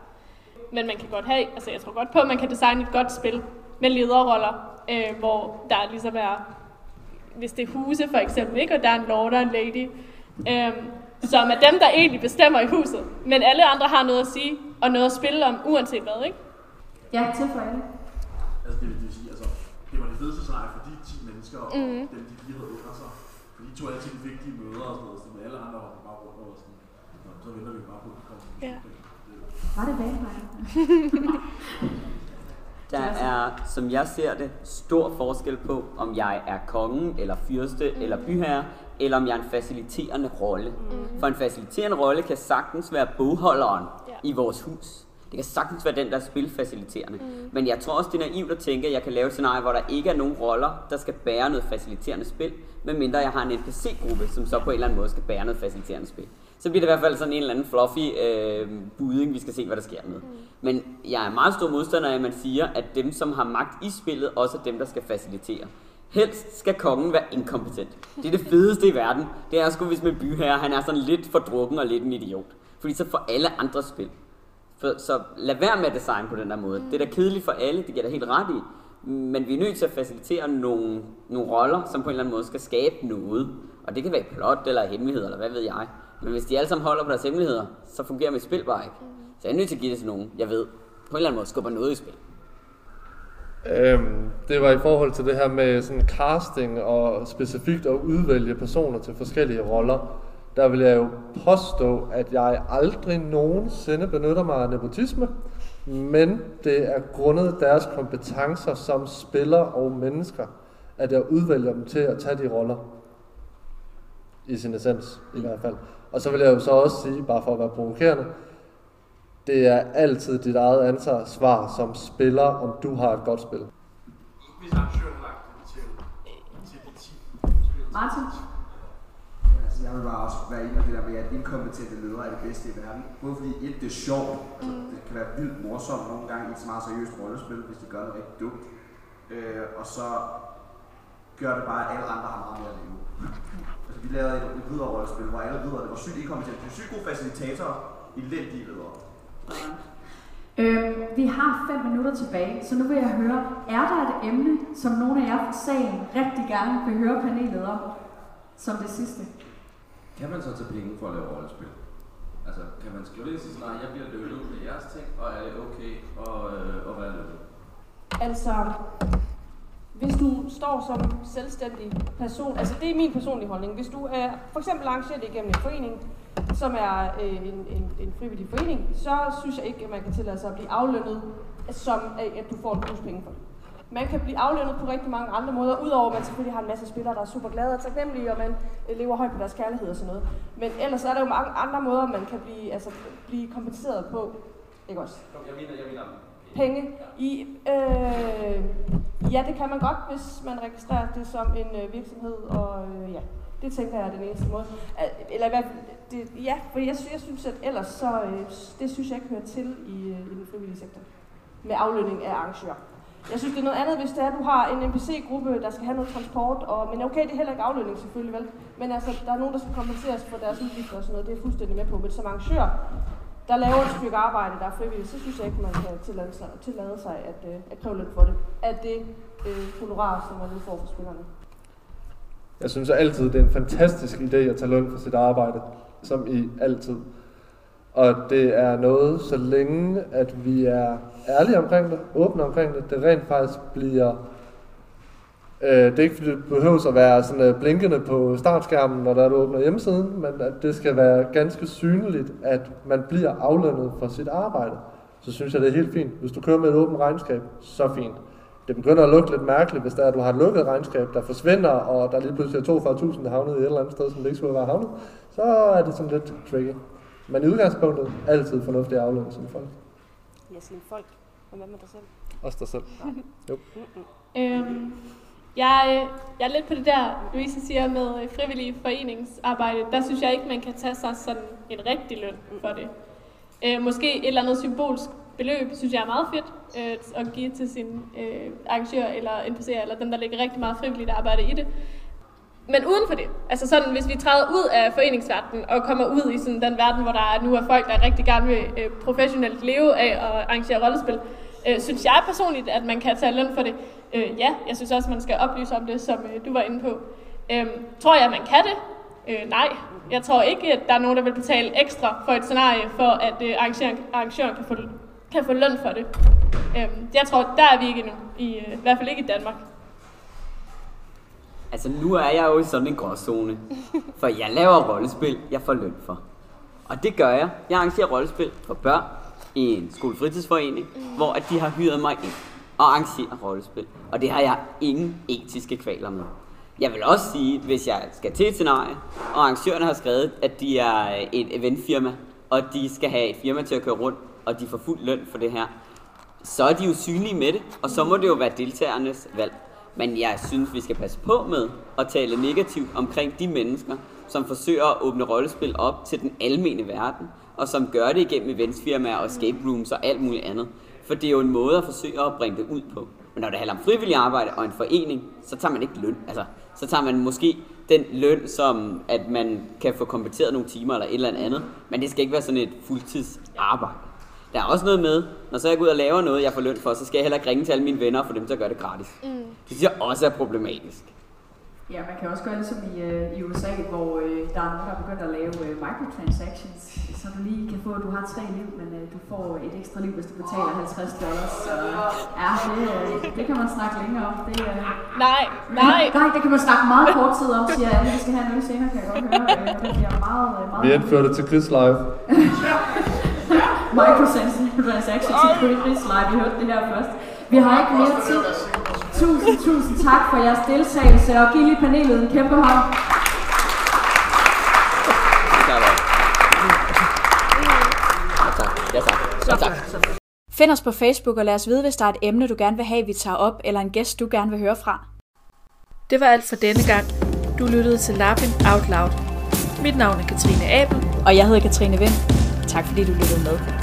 [SPEAKER 6] Men man kan godt have, altså jeg tror godt på, at man kan designe et godt spil med lederroller, øh, hvor der ligesom er, hvis det er huse for eksempel, ikke? og der er en lord og en lady, øh, som er dem, der egentlig bestemmer i huset. Men alle andre har noget at sige, og noget at spille om, uanset hvad, ikke?
[SPEAKER 3] Ja, til for alle.
[SPEAKER 11] Altså det vil, det vil sige, altså, det var det fedeste scenarie for de 10 mennesker, og mm. dem, de lige havde under sig. For de tog altid vigtige møder og sådan noget, så med alle andre var bare rundt og sådan, så venter vi bare på, at det kommer. Ja.
[SPEAKER 3] Var det vampire?
[SPEAKER 7] Der er, som jeg ser det, stor forskel på, om jeg er kongen, eller fyrste, mm. eller byherre, eller om jeg er en faciliterende rolle. Mm. For en faciliterende rolle kan sagtens være bogholderen yeah. i vores hus. Det kan sagtens være den, der er spilfaciliterende. Mm. Men jeg tror også, det er naivt at tænke, at jeg kan lave et scenarie, hvor der ikke er nogen roller, der skal bære noget faciliterende spil, medmindre jeg har en NPC-gruppe, som så på en eller anden måde skal bære noget faciliterende spil så bliver det i hvert fald sådan en eller anden fluffy øh, buding, vi skal se, hvad der sker med. Mm. Men jeg er meget stor modstander af, at man siger, at dem, som har magt i spillet, også er dem, der skal facilitere. Helst skal kongen være inkompetent. Det er det fedeste i verden. Det er sgu, hvis med byherre, han er sådan lidt for drukken og lidt en idiot. Fordi så får alle andre spil. For, så lad være med at designe på den der måde. Mm. Det er da kedeligt for alle, det giver da helt ret i. Men vi er nødt til at facilitere nogle, nogle roller, som på en eller anden måde skal skabe noget. Og det kan være plot eller hemmelighed, eller hvad ved jeg. Men hvis de alle sammen holder på deres hemmeligheder, så fungerer mit spil bare ikke. Så jeg er nødt til at give det til nogen, jeg ved, på en eller anden måde skubber noget i spil.
[SPEAKER 5] Øhm, det var i forhold til det her med sådan casting og specifikt at udvælge personer til forskellige roller. Der vil jeg jo påstå, at jeg aldrig nogensinde benytter mig af nepotisme, men det er grundet deres kompetencer som spillere og mennesker, at jeg udvælger dem til at tage de roller. I sin essens, i hvert fald. Og så vil jeg jo så også sige, bare for at være provokerende, det er altid dit eget ansvar som spiller, om du har et godt spil.
[SPEAKER 11] Hvis arrangøren har lagt det til, til de 10
[SPEAKER 3] Martin?
[SPEAKER 12] Altså, jeg vil bare også være enig med det der med, at inkompetente ledere er det bedste i verden. Både fordi et, det er sjovt, altså, mm. det kan være vildt morsomt nogle gange i et meget seriøst rollespil, hvis de gør noget rigtig dumt. Øh, og så gør det bare, at alle andre har meget mere at leve. Altså, vi lavede et, et ridderrollespil, hvor alle ridderne var sygt inkompetente. De var sygt gode facilitatorer, elendige riddere.
[SPEAKER 3] Øh, vi har fem minutter tilbage, så nu vil jeg høre, er der et emne, som nogle af jer fra salen rigtig gerne vil høre panelet om, som det sidste?
[SPEAKER 2] Kan man så tage penge for at lave rollespil? Altså, kan man skrive det i sit jeg bliver løbet med jeres ting, og er det okay at, øh, at være løbet?
[SPEAKER 4] Altså, hvis du står som selvstændig person, altså det er min personlige holdning, hvis du er for eksempel arrangeret igennem en forening, som er øh, en, en, en frivillig forening, så synes jeg ikke, at man kan tillade sig at blive aflønnet, som at, du får en penge for det. Man kan blive aflønnet på rigtig mange andre måder, udover at man selvfølgelig har en masse spillere, der er super glade og taknemmelige, og man øh, lever højt på deres kærlighed og sådan noget. Men ellers er der jo mange andre måder, man kan blive, altså, blive kompenseret på. Ikke også?
[SPEAKER 2] Jeg mener, jeg mener
[SPEAKER 4] penge i... Øh, ja, det kan man godt, hvis man registrerer det som en øh, virksomhed, og øh, ja, det tænker jeg er den eneste måde. Eller i hvert fald, det, ja, for jeg, jeg synes, at ellers så, øh, det synes jeg ikke hører til i, øh, i den frivillige sektor. Med aflønning af arrangører. Jeg synes, det er noget andet, hvis det er, at du har en NPC-gruppe, der skal have noget transport, og, men okay, det er heller ikke aflønning selvfølgelig, vel? Men altså, der er nogen, der skal kompenseres for deres udgifter og sådan noget, det er jeg fuldstændig med på. Men som arrangør, der laver et stykke arbejde, der er frivilligt, så synes jeg ikke, man kan tillade sig, tillade sig at, øh, at kræve løn for det. At det øh, honorar, som man nu får for spillerne.
[SPEAKER 5] Jeg synes altid, det er en fantastisk idé at tage løn for sit arbejde, som i altid. Og det er noget, så længe at vi er ærlige omkring det, åbne omkring det, det rent faktisk bliver Øh, det er ikke fordi, det behøver at være sådan øh, blinkende på startskærmen, når der du åbner hjemmesiden, men at det skal være ganske synligt, at man bliver aflønnet for sit arbejde. Så synes jeg, det er helt fint. Hvis du kører med et åbent regnskab, så fint. Det begynder at lugte lidt mærkeligt, hvis der er, at du har et lukket regnskab, der forsvinder, og der lige pludselig er 42.000, der havnet i et eller andet sted, som det ikke skulle være havnet, så er det sådan lidt tricky. Men i udgangspunktet altid fornuftigt at aflønne sine folk.
[SPEAKER 4] Ja, sine folk. Og hvad med dig selv?
[SPEAKER 5] Også dig selv.
[SPEAKER 6] jo. Øhm, jeg, øh, jeg er lidt på det der, Louise siger med frivillige frivillig foreningsarbejde. Der synes jeg ikke, man kan tage sig sådan en rigtig løn for det. Øh, måske et eller andet symbolsk beløb, synes jeg er meget fedt øh, at give til sin øh, arrangør eller NPC'er, eller dem, der lægger rigtig meget frivilligt arbejde i det. Men uden for det, altså sådan, hvis vi træder ud af foreningsverdenen og kommer ud i sådan den verden, hvor der nu er folk, der rigtig gerne vil øh, professionelt leve af at arrangere rollespil, øh, synes jeg personligt, at man kan tage løn for det. Øh, ja, jeg synes også, man skal oplyse om det, som øh, du var inde på. Øh, tror jeg, man kan det? Øh, nej. Jeg tror ikke, at der er nogen, der vil betale ekstra for et scenarie, for at øh, arrangøren, arrangøren kan, få, kan få løn for det. Øh, jeg tror, der er vi ikke endnu. I, øh, I hvert fald ikke i Danmark.
[SPEAKER 7] Altså, nu er jeg jo i sådan en gråzone. For jeg laver rollespil, jeg får løn for. Og det gør jeg. Jeg arrangerer rollespil for børn i en skolefritidsforening, hvor at de har hyret mig ind og arrangere rollespil. Og det har jeg ingen etiske kvaler med. Jeg vil også sige, hvis jeg skal til et scenarie, og arrangørerne har skrevet, at de er øh, et eventfirma, og de skal have et firma til at køre rundt, og de får fuld løn for det her, så er de jo synlige med det, og så må det jo være deltagernes valg. Men jeg synes, vi skal passe på med at tale negativt omkring de mennesker, som forsøger at åbne rollespil op til den almene verden, og som gør det igennem eventsfirmaer og escape rooms og alt muligt andet. For det er jo en måde at forsøge at bringe det ud på. Men når det handler om frivillig arbejde og en forening, så tager man ikke løn. Altså, så tager man måske den løn, som at man kan få kompenseret nogle timer eller et eller andet. Men det skal ikke være sådan et fuldtidsarbejde. Der er også noget med, når så jeg går ud og laver noget, jeg får løn for, så skal jeg heller ikke ringe til alle mine venner og få dem til at gøre det gratis. Mm. Det synes jeg også er problematisk.
[SPEAKER 3] Ja, man kan også gøre ligesom i, uh, i USA, hvor uh, der er nogen, der er begyndt at lave uh, microtransactions, så du lige kan få, at du har tre liv, men uh, du får et ekstra liv, hvis du betaler 50 dollars. Så ja, det, uh, det kan man snakke længere om. Det, uh,
[SPEAKER 6] nej, nej.
[SPEAKER 3] nej, det kan man snakke meget kort tid om, siger alle. Vi skal have noget senere, kan jeg godt høre. Uh, det bliver meget, meget...
[SPEAKER 5] Vi indfører det til Chris Live.
[SPEAKER 3] microtransactions til Chris Live. Vi hørte det her først. Vi har ikke mere tid. Tusind, tusind tak for jeres deltagelse, og giv lige panelet en kæmpe hånd.
[SPEAKER 7] Ja, tak.
[SPEAKER 1] Find os på Facebook og lad os vide, hvis der er et emne, du gerne vil have, vi tager op, eller en gæst, du gerne vil høre fra. Det var alt for denne gang. Du lyttede til Lapping Out Loud. Mit navn er Katrine Abel. Og jeg hedder Katrine Vind. Tak fordi du lyttede med.